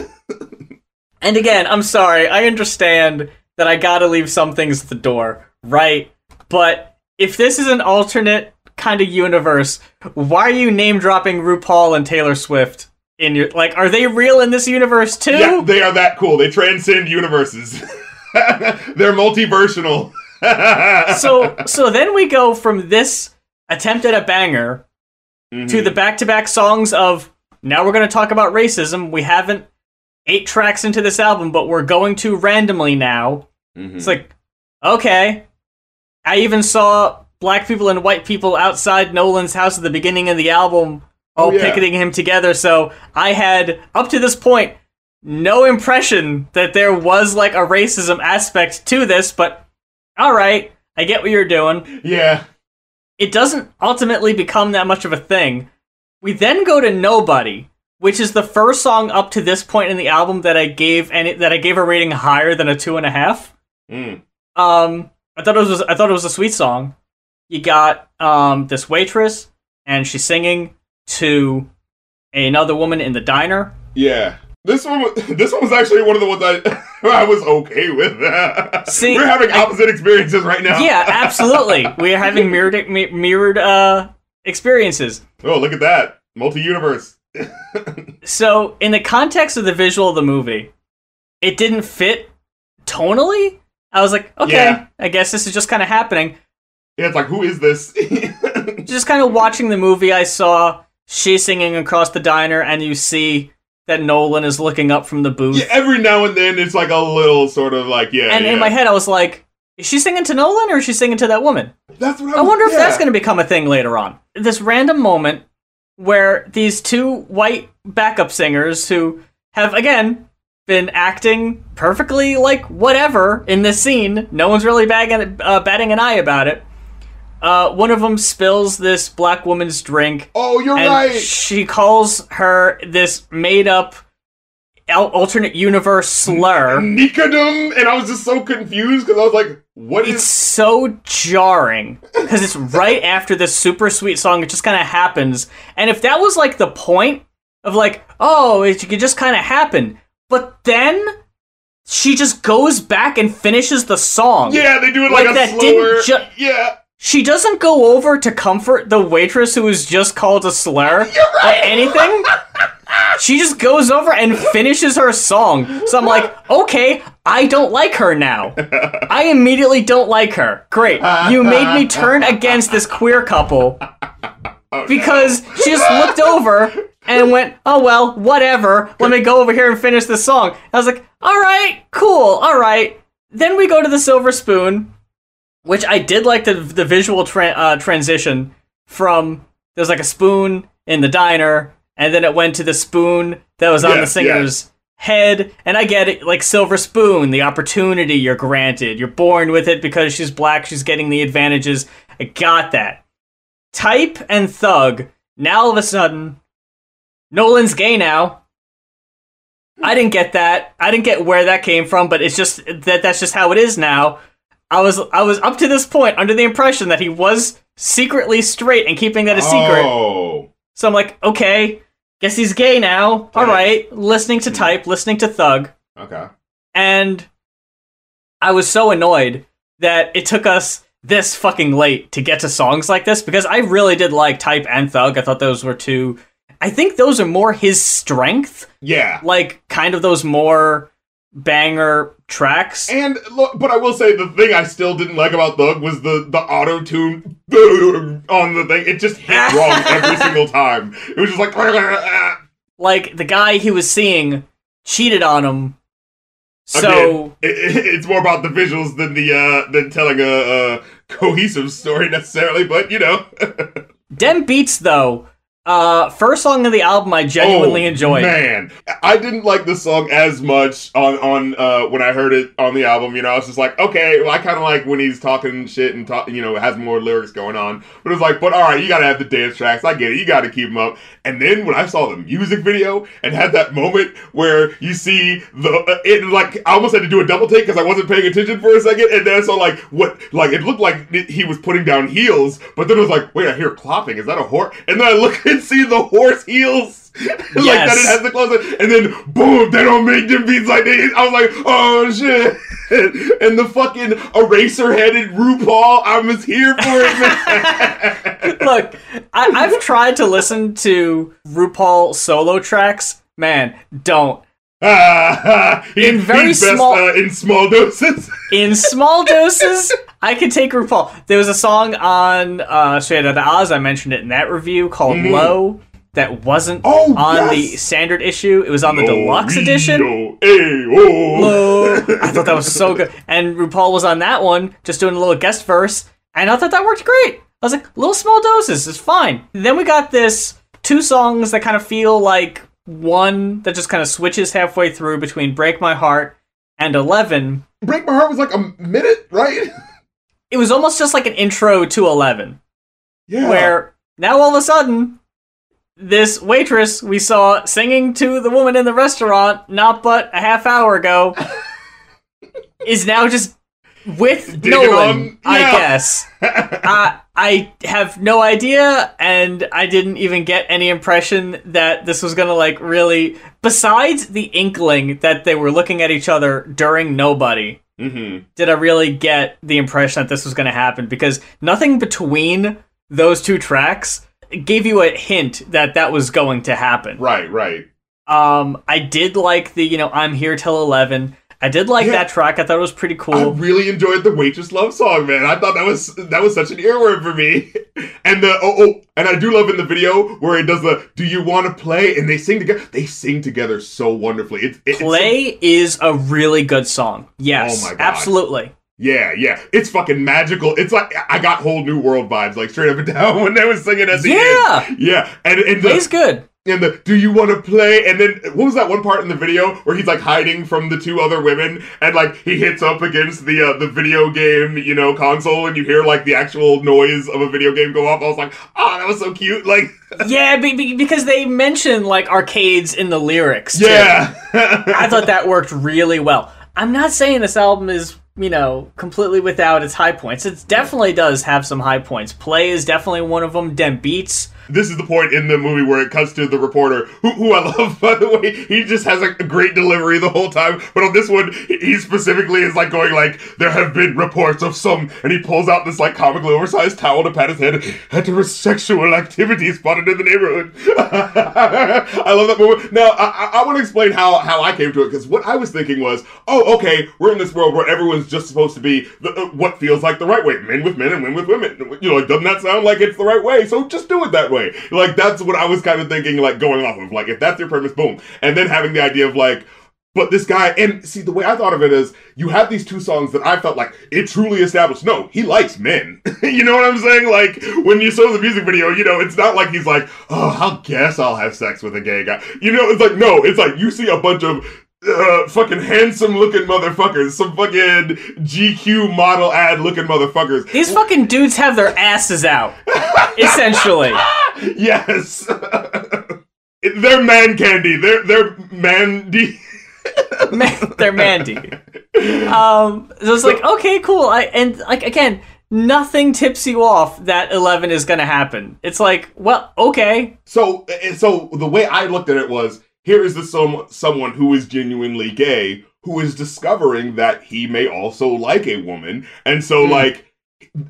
And again, I'm sorry. I understand that I gotta leave some things at the door, right? But if this is an alternate kind of universe, why are you name dropping RuPaul and Taylor Swift in your like? Are they real in this universe too? Yeah, they are that cool. They transcend universes. [laughs] They're multiversional. [laughs] so so then we go from this attempt at a banger Mm-hmm. to the back-to-back songs of now we're going to talk about racism. We haven't eight tracks into this album, but we're going to randomly now. Mhm. It's like, okay. I even saw black people and white people outside Nolan's house at the beginning of the album, all Oh, yeah. picketing him together. So I had, up to this point, no impression that there was like a racism aspect to this, but all right, I get what you're doing. yeah. It doesn't ultimately become that much of a thing. We then go to Nobody, which is the first song up to this point in the album that I gave and that I gave a rating higher than a two and a half. Mm. Um, I thought it was I thought it was a sweet song. You got um this waitress, and she's singing to another woman in the diner. Yeah. This one, was, [laughs] this one was actually one of the ones I, [laughs] I was okay with. [laughs] See, we're having I- opposite experiences right now. Yeah, absolutely. we are having mirrored mi- mirrored uh experiences. oh, look at that multi-universe. So, in the context of the visual of the movie, it didn't fit tonally. I was like, okay, Yeah. I guess this is just kind of happening. Yeah, it's like, who is this? just kind of watching the movie, I saw she singing across the diner, and you see that Nolan is looking up from the booth. yeah, every now and then it's like a little sort of like, yeah. and yeah. in my head, I was like, is she singing to Nolan or is she singing to that woman? that's what I, I was- wonder if yeah. that's going to become a thing later on. This random moment where these two white backup singers who have, again, been acting perfectly like whatever in this scene, no one's really bagging, uh, batting an eye about it. Uh, one of them spills this black woman's drink Oh, you're and right. she calls her this made up alternate universe slur. Nicodem, and I was just so confused because I was like, "What is?" It's so jarring because it's right after this super sweet song. It just kind of happens, and if that was like the point of like, oh, it could just kind of happen, but then she just goes back and finishes the song. Yeah, they do it like, Like a that slower. didn't ju- yeah, she doesn't go over to comfort the waitress who was just called a slur [laughs] or anything. She just goes over and finishes her song. So I'm like, okay, I don't like her now. I immediately don't like her. Great. You made me turn against this queer couple because she just looked over and went, oh well, whatever. Let me go over here and finish the song. I was like, all right, cool, all right. Then we go to the silver spoon, which I did like the the visual tra- uh, transition from there's like a spoon in the diner, and then it went to the spoon that was on the Yes, singer's head. And I get it, like silver spoon, the opportunity you're granted. You're born with it because she's black. She's getting the advantages. I got that. Type and Thug. Now all of a sudden, Nolan's gay now. I didn't get that. I didn't get where that came from, but it's just that that's just how it is now. I was I was up to this point under the impression that he was secretly straight and keeping that a secret. Oh. So I'm like, okay, guess he's gay now. All Okay. listening to hmm. Type, listening to Thug, Okay. and I was so annoyed that it took us this fucking late to get to songs like this because I really did like Type and Thug. I thought those were two. I think those are more his strength, Yeah. like kind of those more banger tracks. And look, but I will say the thing I still didn't like about Thug was the the auto tune [laughs] on the thing. It just hit [laughs] wrong every single time. It was just like [laughs] Like the guy he was seeing cheated on him. So Again, it, it- it's more about the visuals than the uh than telling a, a cohesive story necessarily. But you know, Dem Beats though, uh first song of the album I genuinely Oh, enjoyed. Man, I didn't like the song as much on on uh, when I heard it on the album. You know, I was just like, okay, well, I kind of like when he's talking shit and talk, you know, has more lyrics going on. But it was like, but all right, you gotta have the dance tracks. I get it. You gotta keep them up. And then when I saw the music video and had that moment where you see the uh, it like I almost had to do a double take because I wasn't paying attention for a second, and then I saw like what like it looked like he was putting down heels, but then it was like, wait, I hear clopping. Is that a horse? And then I look and see the horse heels. [laughs] like that it has the up, and then boom, they don't make them beats like this. I was like, oh shit. [laughs] and the fucking eraser headed RuPaul, I was here for it. [laughs] Look, I, I've tried to listen to RuPaul solo tracks. Man, don't. Ah, he- In very best, small- uh, in small doses. In small doses, I could take RuPaul. There was a song on uh, Straight Outta Oz, I mentioned it in that review, called Mhm. Low, that wasn't Oh, on the standard issue. It was on the deluxe edition. Ay, oh. Low. I thought that was so good. And RuPaul was on that one, just doing a little guest verse, and I thought that worked great. I was like, little small doses is fine. Then we got this two songs that kind of feel like one that just kind of switches halfway through between Break My Heart and Eleven. Break My Heart was like a minute, right? [laughs] It was almost just like an intro to Eleven, Yeah. where now all of a sudden, this waitress we saw singing to the woman in the restaurant not but a half hour ago [laughs] is now just with Digging Nolan, on- I guess. [laughs] I I have no idea, and I didn't even get any impression that this was gonna like really. Besides the inkling that they were looking at each other during Nobody, mm-hmm. did I really get the impression that this was gonna happen? Because nothing between those two tracks gave you a hint that that was going to happen. Right, right. Um, I did like the you know I'm here till eleven. I did like Yeah. that track. I thought it was pretty cool. I really enjoyed the waitress love song, man. I thought that was that was such an earworm for me. [laughs] And the oh oh, and I do love in the video where it does the "Do you want to play?" and they sing together. They sing together so wonderfully. It's, it's Play is a really good song. Yes, Oh my God. absolutely. yeah, yeah. It's fucking magical. It's like I got whole new world vibes, like straight up and down [laughs] when they was singing at the Yeah. end. Yeah, and and Play's the, good. And the "Do you want to play?" and then what was that one part in the video where he's like hiding from the two other women and like he hits up against the uh, the video game you know console and you hear like the actual noise of a video game go off. I was like, oh, that was so cute. Like, [laughs] Yeah, be, be- because they mention like arcades in the lyrics. yeah. I thought [laughs] that worked really well. I'm not saying this album is, you know, completely without its high points. It definitely does have some high points. Play is definitely one of them. Dem Beats this is the point in the movie where it cuts to the reporter, who, who I [laughs] love, by the way. He just has a great delivery the whole time. But on this one, he specifically is like going like, there have been reports of some, and he pulls out this like comically oversized towel to pat his head. Heterosexual activity spotted in the neighborhood. [laughs] I love that moment. Now, I, I, I want to explain how, how I came to it, because what I was thinking was, oh, okay, we're in this world where everyone's just supposed to be the, uh, what feels like the right way. Men with men and women with women. You know, like, doesn't that sound like it's the right way? So just do it that way. Like, that's what I was kind of thinking, like, going off of. Like, if that's your premise, boom. And then having the idea of, like, but this guy, and see, the way I thought of it is, you have these two songs that I felt like it truly established. No, he likes men. [laughs] you know what I'm saying? Like when you saw the music video, you know, it's not like he's like, oh, I guess I'll have sex with a gay guy. You know, it's like no, it's like you see a bunch of uh, fucking handsome looking motherfuckers, some fucking GQ model ad looking motherfuckers. These fucking dudes have their asses out, [laughs] essentially. yes, [laughs] they're man candy. They're they're mandy. [laughs] Man, they're Mandy. Um, so it's like okay, cool. I and like again, nothing tips you off that Eleven is gonna happen. It's like, well, okay. So so the way I looked at it was here is the some someone who is genuinely gay who is discovering that he may also like a woman, and so mm. like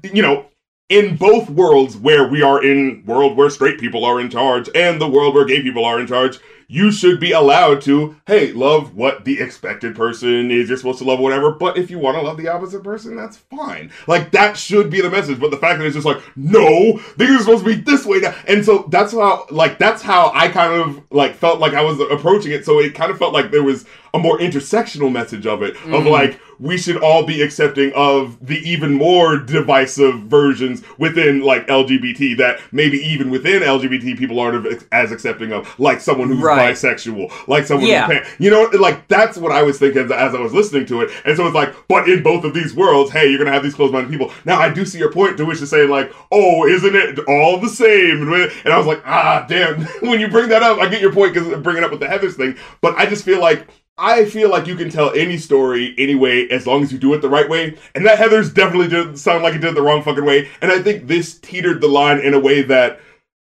you know in both worlds where we are in world where straight people are in charge and the world where gay people are in charge you should be allowed to, hey, love what the expected person is. You're supposed to love whatever, but if you want to love the opposite person, that's fine. Like that should be the message. But the fact that it's just like, no, things are supposed to be this way now, and so that's how, like, that's how I kind of like felt like I was approaching it. So it kind of felt like there was a more intersectional message of it, mm. of like we should all be accepting of the even more divisive versions within like LGBT that maybe even within LGBT people aren't as accepting of, like someone who's right. Bisexual, like someone yeah. pan. You know, like that's what I was thinking as I was listening to it. And so it's like, but in both of these worlds, hey, you're gonna have these closed-minded people. Now I do see your point to which is saying like, oh, isn't it all the same? And I was like, ah, damn. [laughs] when you bring that up, I get your point because bringing it up with the Heathers thing. But I just feel like I feel like you can tell any story anyway as long as you do it the right way. And that Heathers definitely did sound like it did it the wrong fucking way. And I think this teetered the line in a way that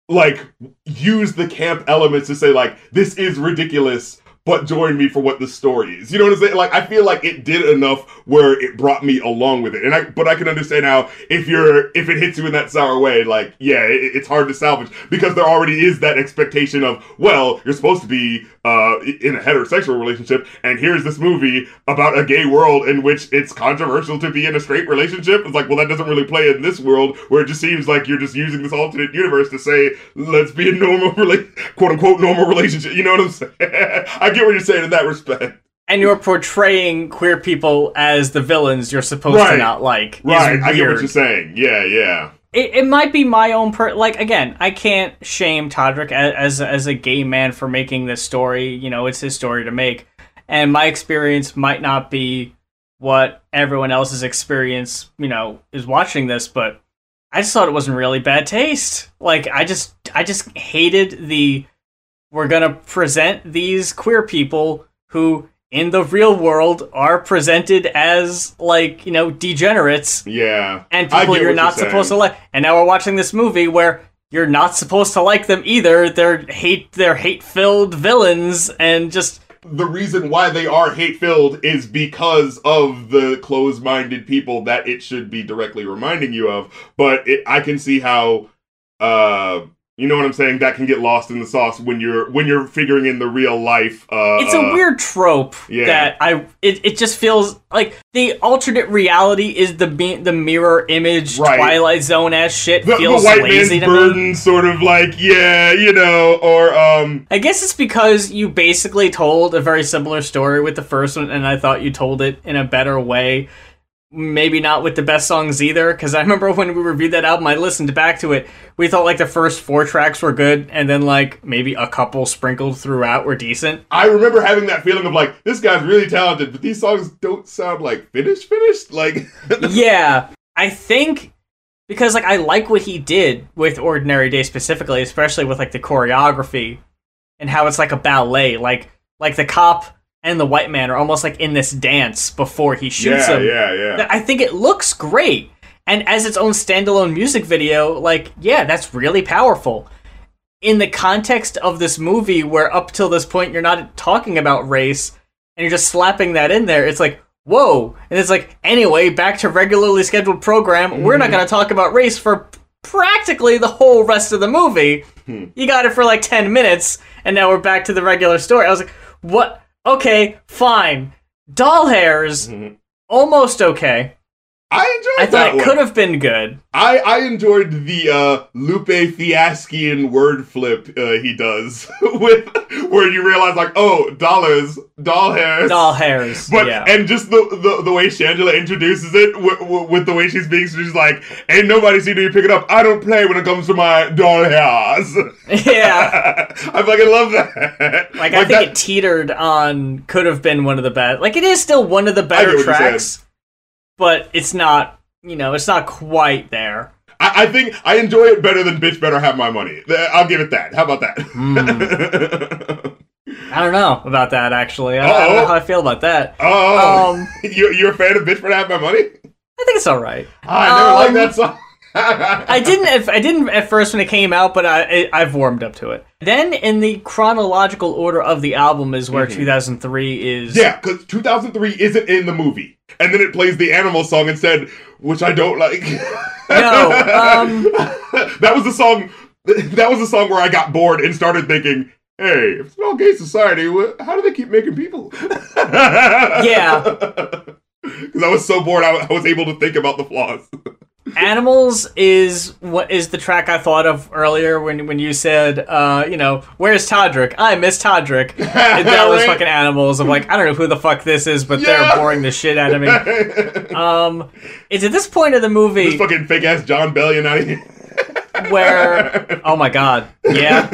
like use the camp elements to say like this is ridiculous but join me for what the story is. You know what I'm saying? Like I feel like it did enough where it brought me along with it. And I but I can understand how if you're if it hits you in that sour way, like yeah, it, it's hard to salvage because there already is that expectation of well, you're supposed to be uh, in a heterosexual relationship, and here's this movie about a gay world in which it's controversial to be in a straight relationship. It's like, well, that doesn't really play in this world where it just seems like you're just using this alternate universe to say, let's be a normal, [laughs] rela- quote unquote, normal relationship. You know what I'm saying? [laughs] I get what you're saying in that respect and you're portraying queer people as the villains you're supposed right. to not like. Right, I get what you're saying. Yeah, yeah it, it might be my own per like again i can't shame todrick as, as as a gay man for making this story you know it's his story to make. And my experience might not be what everyone else's experience you know is watching this but i just thought it wasn't really bad taste. Like i just i just hated the we're gonna present these queer people who in the real world are presented as like you know degenerates. Yeah. And people you're not you're supposed to like. And now we're watching this movie where you're not supposed to like them either. They're hate they're hate filled villains and just the reason why they are hate filled is because of the closed minded people that it should be directly reminding you of. But it, i can see how uh you know what I'm saying? That can get lost in the sauce when you're when you're figuring in the real life. Uh, it's a uh, weird trope yeah. that I it, it just feels like the alternate reality is the the mirror image right. Twilight Zone ass shit the, feels the white lazy man's burden, me. sort of like yeah, you know, or um. I guess it's because you basically told a very similar story with the first one, and I thought you told it in a better way maybe not with the best songs either because i remember when we reviewed that album i listened back to it. We thought like the first four tracks were good and then like maybe a couple sprinkled throughout were decent. I remember having that feeling of like this guy's really talented but these songs don't sound like finished finished? Like [laughs] yeah. I think because like i like what he did with ordinary day specifically especially with like the choreography and how it's like a ballet like like the cop and the white man are almost like in this dance before he shoots yeah, him. Yeah, yeah, I think it looks great. And as its own standalone music video, like, yeah, that's really powerful. in the context of this movie, where up till this point you're not talking about race and you're just slapping that in there, it's like, whoa. And it's like, anyway, back to regularly scheduled program. We're not mm-hmm. going to talk about race for practically the whole rest of the movie. Hmm. You got it for like 10 minutes, and now we're back to the regular story. I was like, what? Okay, fine. Doll hairs, mm-hmm. almost okay. I enjoyed I thought it one. could have been good. I, I enjoyed the uh, Lupe Fiaschian word flip uh, he does [laughs] with where you realize like oh dollars doll hairs Doll hairs. but yeah. and just the, the the way Shangela introduces it w- w- with the way she's being she's like ain't nobody seen me pick it up I don't play when it comes to my doll hairs [laughs] yeah. [laughs] I fucking love that Like, I think that, it teetered on could have been one of the best. Like it is still one of the better what you're saying. tracks, but it's not. You know, it's not quite there. I, I think I enjoy it better than bitch better have my money I'll give it that how about that Hmm. [laughs] I don't know about that actually. I, I don't know how I feel about that. oh Um, [laughs] you, you're a fan of bitch better have my money I think it's all right. I never Um, liked that song. [laughs] I didn't. At, I didn't at first when it came out, but I, I I've warmed up to it. Then in the chronological order of the album is where 2003 is. Mm-hmm. Yeah, because 2003 isn't in the movie, and then it plays the Animal song instead, which I don't like. [laughs] No, um, [laughs] that was the song. That was the song where I got bored and started thinking, "Hey, if it's an all-gay society, how do they keep making people?" Yeah. Because I was so bored, I, I was able to think about the flaws. [laughs] Animals is what is the track I thought of earlier when when you said, uh, you know, where's Todrick? I miss Todrick. [laughs] And that was fucking animals. I'm like, I don't know who the fuck this is, but Yeah. they're boring the shit out of me. [laughs] Um, it's at this point of the this movie fucking fake ass Jon Bellion out here. where, oh my god, yeah,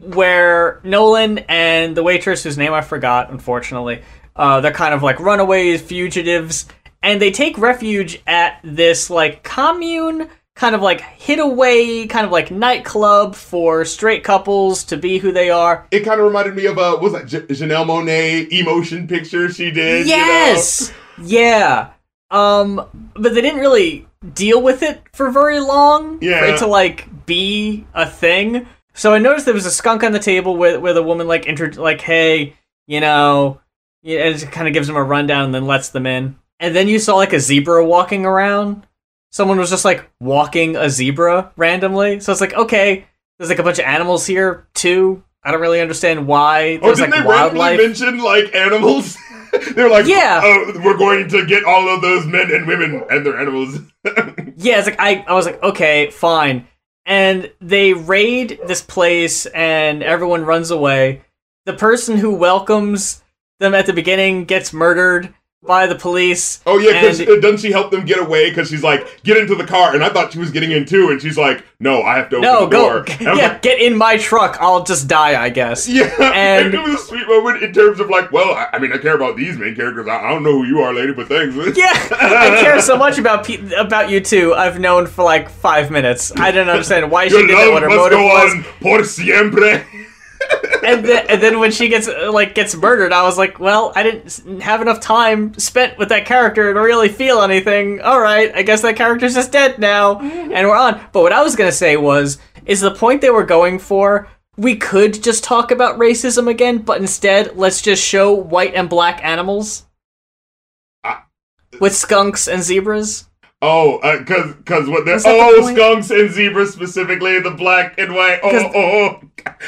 where Nolan and the waitress, whose name I forgot, unfortunately, uh, they're kind of like runaways, fugitives, and they take refuge at this like commune, kind of like hideaway, kind of like nightclub for straight couples to be who they are. It kind of reminded me of uh, what was that J- Janelle Monáe emotion picture she did? you know? Yes, yeah. Um, but they didn't really deal with it for very long for Yeah. it to like be a thing. So I noticed there was a skunk on the table where where the woman like inter like, hey, you know, yeah, and it kind of gives them a rundown and then lets them in. And then you saw like a zebra walking around. Someone was just like walking a zebra randomly. So it's like, okay, there's like a bunch of animals here too. I don't really understand why Oh, there's didn't like they randomly wildlife. mention like animals? [laughs] They're like, Yeah. oh, we're going to get all of those men and women and their animals. [laughs] Yeah, it's like I, I was like, okay, fine. And they raid this place and everyone runs away. The person who welcomes them at the beginning gets murdered by the police. oh yeah, because And- uh, doesn't she help them get away? Because she's like, get into the car, and I thought she was getting in too, and she's like, no, I have to open No, the go. [laughs] Yeah, like, get in my truck. I'll just die, I guess. [laughs] yeah, [laughs] and, And- it was a sweet moment in terms of like, well, I, I mean, I care about these main characters. I, I don't know who you are, lady, but thanks. Yeah, I care so much about pe- about you two. I've known for like five minutes. I didn't understand why she Your did that. What her motive go was. on por siempre. And then, and then when she gets uh, like gets murdered, I was like, well, I didn't have enough time spent with that character to really feel anything. All right, I guess that character's just dead now, and we're on. But what I was gonna say was, is the point they were going for? We could just talk about racism again, but instead, let's just show white and black animals with skunks and zebras. Oh, uh, cause, cause what they're that the oh skunks and zebras specifically the black and white. Oh, oh, oh.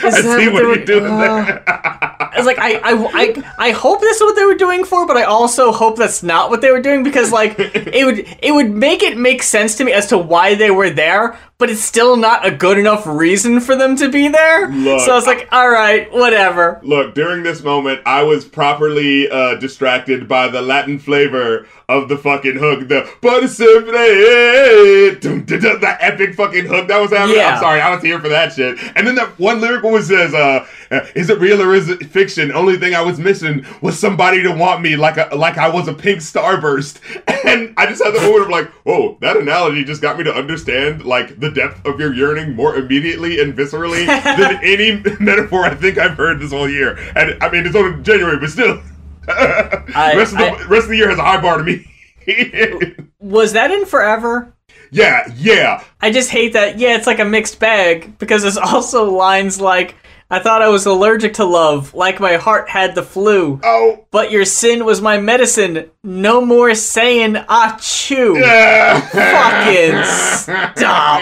I see what what you're were- doing uh, there. [laughs] I was like, I, I, I, I hope that's what they were doing for, but I also hope that's not what they were doing because, like, [laughs] it would, it would make it make sense to me as to why they were there, but it's still not a good enough reason for them to be there. Look, so I was like, all right, whatever. Look, during this moment, I was properly uh, distracted by the Latin flavor of the fucking hook. The but siempre, dum, dum, dum, that epic fucking hook that was happening. Yeah. I'm sorry, I was here for that shit. And then that one lyric was says, uh, uh, "Is it real or is it fiction? Only thing I was missing was somebody to want me like a like I was a pink starburst." [laughs] And I just had the moment of like, "Whoa, that analogy just got me to understand like the depth of your yearning more immediately and viscerally [laughs] than any metaphor I think I've heard this whole year." And I mean, it's only January, but still, [laughs] rest of the I- rest of the year has a high bar to me. [laughs] Was that in Forever? yeah, yeah. I just hate that. Yeah, it's like a mixed bag because there's also lines like, "I thought I was allergic to love, like my heart had the flu, Oh, but your sin was my medicine. No more saying achoo." yeah. [laughs] Fucking stop!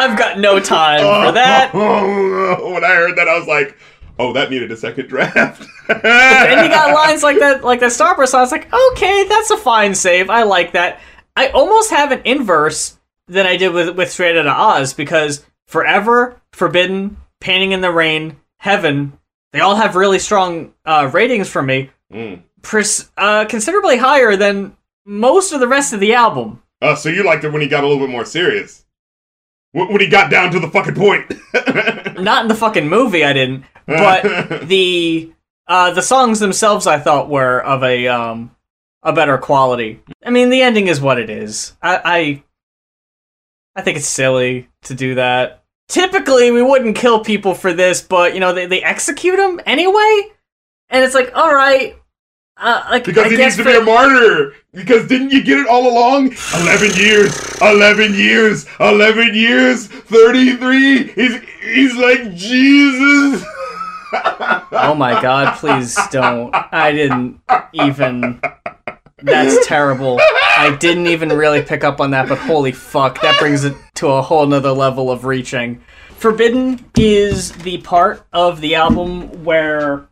I've got no time for that. Oh, when I heard that, I was like, oh, that needed a second draft. and you got [laughs] lines like that, like that Starburst. So I was like, okay, that's a fine save. I like that. I almost have an inverse than I did with with Straight Outta Oz because Forever, Forbidden, Painting in the Rain, Heaven, they all have really strong uh, ratings for me, Mm. pers- uh, considerably higher than most of the rest of the album. Oh, so you liked it when he got a little bit more serious. When he got down to the fucking point. [laughs] Not in the fucking movie, I didn't, but [laughs] the uh, the songs themselves I thought were of a um a better quality. I mean, the ending is what it is. I I, I think it's silly to do that. Typically, we wouldn't kill people for this, but you know they they execute them anyway, and it's like, all right, uh, like Because I he needs to be a martyr. Because didn't you get it all along? 11 years, 11 years, 11 years, 33. He's, he's like Jesus. [laughs] Oh my god, please don't. I didn't even. That's terrible. I didn't even really pick up on that, but holy fuck, that brings it to a whole nother level of reaching. Forbidden is the part of the album where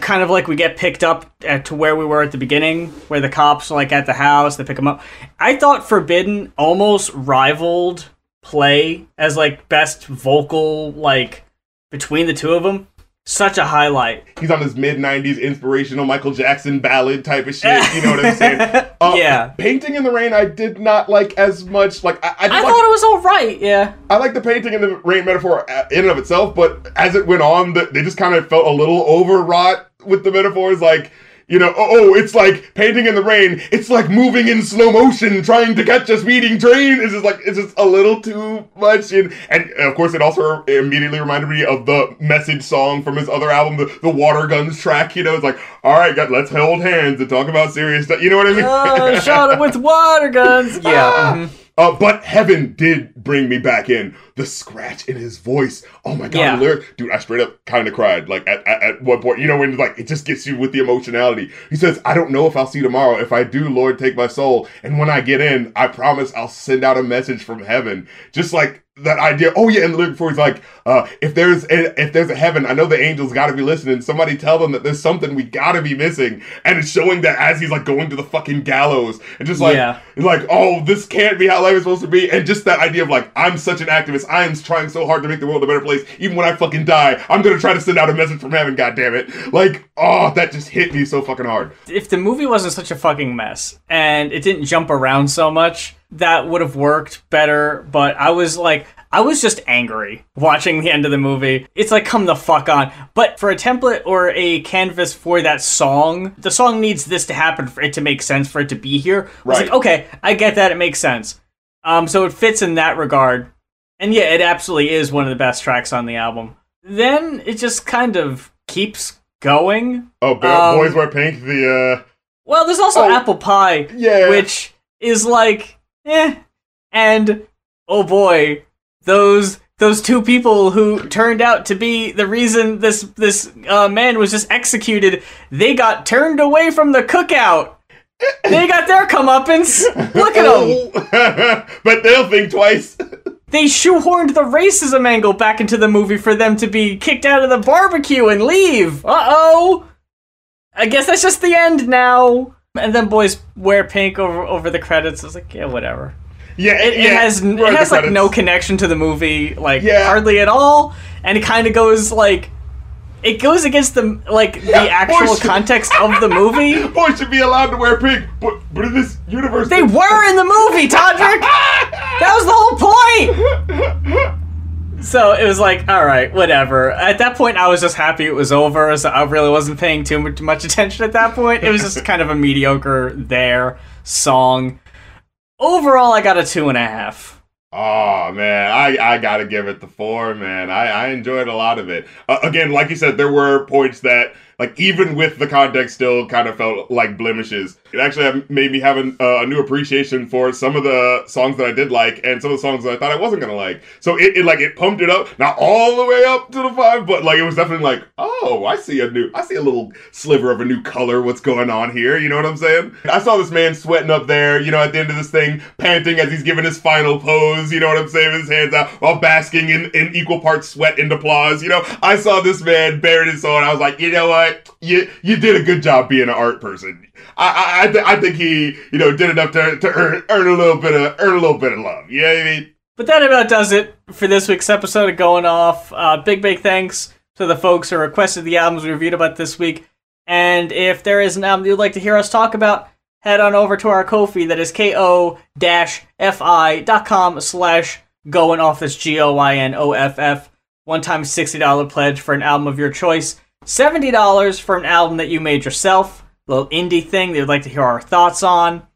kind of like we get picked up at, to where we were at the beginning, where the cops are like at the house, they pick them up. I thought Forbidden almost rivaled Play as like best vocal like between the two of them. Such a highlight. He's on this mid 90s inspirational Michael Jackson ballad type of shit. You know what I'm saying? [laughs] Uh, Yeah. Painting in the Rain, I did not like as much. Like, I, I, I like, thought it was all right. Yeah. I like the painting in the rain metaphor uh, in and of itself, but as it went on, the, they just kind of felt a little overwrought with the metaphors. Like, you know, oh, oh, it's like painting in the rain. It's like moving in slow motion, trying to catch a speeding train. It's just like it's just a little too much. And and of course, it also immediately reminded me of the message song from his other album, the, the Water Guns track. You know, it's like, all right, God, let's hold hands and talk about serious stuff. You know what I mean? Oh, shot him with water guns. Yeah. mhm. Uh, but heaven did bring me back in. The scratch in his voice. Oh my god, Yeah. lyric, dude! I straight up kind of cried. Like at, at, at one point, you know, when like it just gets you with the emotionality. He says, "I don't know if I'll see tomorrow. If I do, Lord, take my soul. And when I get in, I promise I'll send out a message from heaven." Just like that idea. Oh yeah, and the lyric before he's like, uh, "If there's a, if there's a heaven, I know the angels got to be listening. Somebody tell them that there's something we gotta be missing." And it's showing that as he's like going to the fucking gallows, and just like Yeah. like, oh, this can't be how life is supposed to be. And just that idea of like, I'm such an activist. I am trying so hard to make the world a better place. Even when I fucking die, I'm gonna try to send out a message from heaven, God damn it! Like, oh, that just hit me so fucking hard. If the movie wasn't such a fucking mess and it didn't jump around so much, that would have worked better. But I was like, I was just angry watching the end of the movie. It's like, come the fuck on. But for a template or a canvas for that song, the song needs this to happen for it to make sense for it to be here. Right. like, okay, I get that. It makes sense. Um, so it fits in that regard. And yeah, it absolutely is one of the best tracks on the album. Then it just kind of keeps going. Oh, Um, boys wear pink. The uh, Well, there's also Oh. apple pie, yeah, which is like, eh. And oh boy, those those two people who turned out to be the reason this this uh, man was just executed, they got turned away from the cookout. They got their comeuppance. Look at them. them. [laughs] but they'll think twice. [laughs] They shoehorned the racism angle back into the movie for them to be kicked out of the barbecue and leave. Uh oh. I guess that's just the end now. And then boys wear pink over over the credits. I was like, yeah, whatever. yeah, It, it has it has like credits. no connection to the movie, like Yeah. hardly at all. And it kind of goes like, it goes against the like the actual context of [laughs] the movie. Boys should be allowed to wear pink, but but in this universe, They were in the movie, Todrick. [laughs] That was the whole point. [laughs] So it was like, all right, whatever. At that point, I was just happy it was over. So I really wasn't paying too much, attention at that point. It was just kind of a mediocre there song. Overall, I got a two and a half. Oh man, I, I gotta give it the four, man. I, I enjoyed a lot of it. Uh, again, like you said, there were points that like even with the context, still kind of felt like blemishes. It actually made me have an, uh, a new appreciation for some of the songs that I did like, and some of the songs that I thought I wasn't gonna like. So it, it like it pumped it up, not all the way up to the five, but like it was definitely like, oh, I see a new, I see a little sliver of a new color. What's going on here? You know what I'm saying? I saw this man sweating up there, you know, at the end of this thing, panting as he's giving his final pose. You know what I'm saying? His hands out while basking in, in equal parts sweat and applause. You know, I saw this man bearing his soul, and I was like, you know what? You you did a good job being an art person. I I, I, th- I think he you know did enough to, to earn earn a little bit of earn a little bit of love. You know what I mean? But that about does it for this week's episode of Going Off. Uh, big big thanks to the folks who requested the albums we reviewed about this week. And if there is an album you'd like to hear us talk about, head on over to our Ko-fi. That is ko-fi.com slash going off. That's G-O-I-N-O-F-F. One-time $60 pledge for an album of your choice. $70 for an album that you made yourself. A little indie thing that you'd like to hear our thoughts on.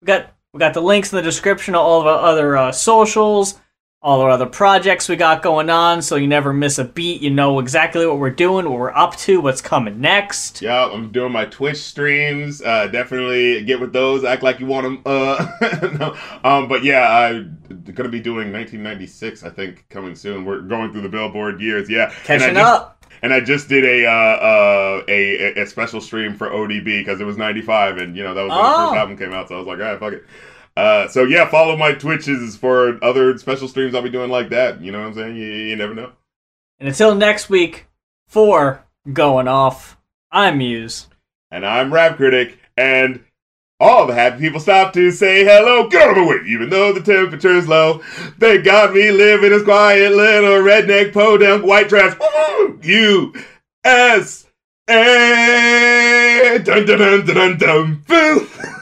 We got we got the links in the description of all of our other uh, socials all our other projects we got going on, so you never miss a beat. You know exactly what we're doing, what we're up to, what's coming next. Yeah, I'm doing my Twitch streams. Uh, definitely get with those. Act like you want them. Uh, [laughs] no. um, but yeah, I'm gonna be doing 1996. I think coming soon. We're going through the Billboard years. Yeah, catching up. And I just did a uh, uh, a, a special stream for ODB because it was 95, and you know that was when oh. the first oh. album came out. So I was like, all right, fuck it. Uh, so yeah, follow my Twitches for other special streams I'll be doing like that. You know what I'm saying? You, you never know. And until next week, for going off, I'm Muse. And I'm Rap Critic, and all the happy people stop to say hello. Get out of my way, even though the temperature's low. They got me living this quiet little redneck podunk white trash. U S A dun dun dun dun dun dun. [laughs]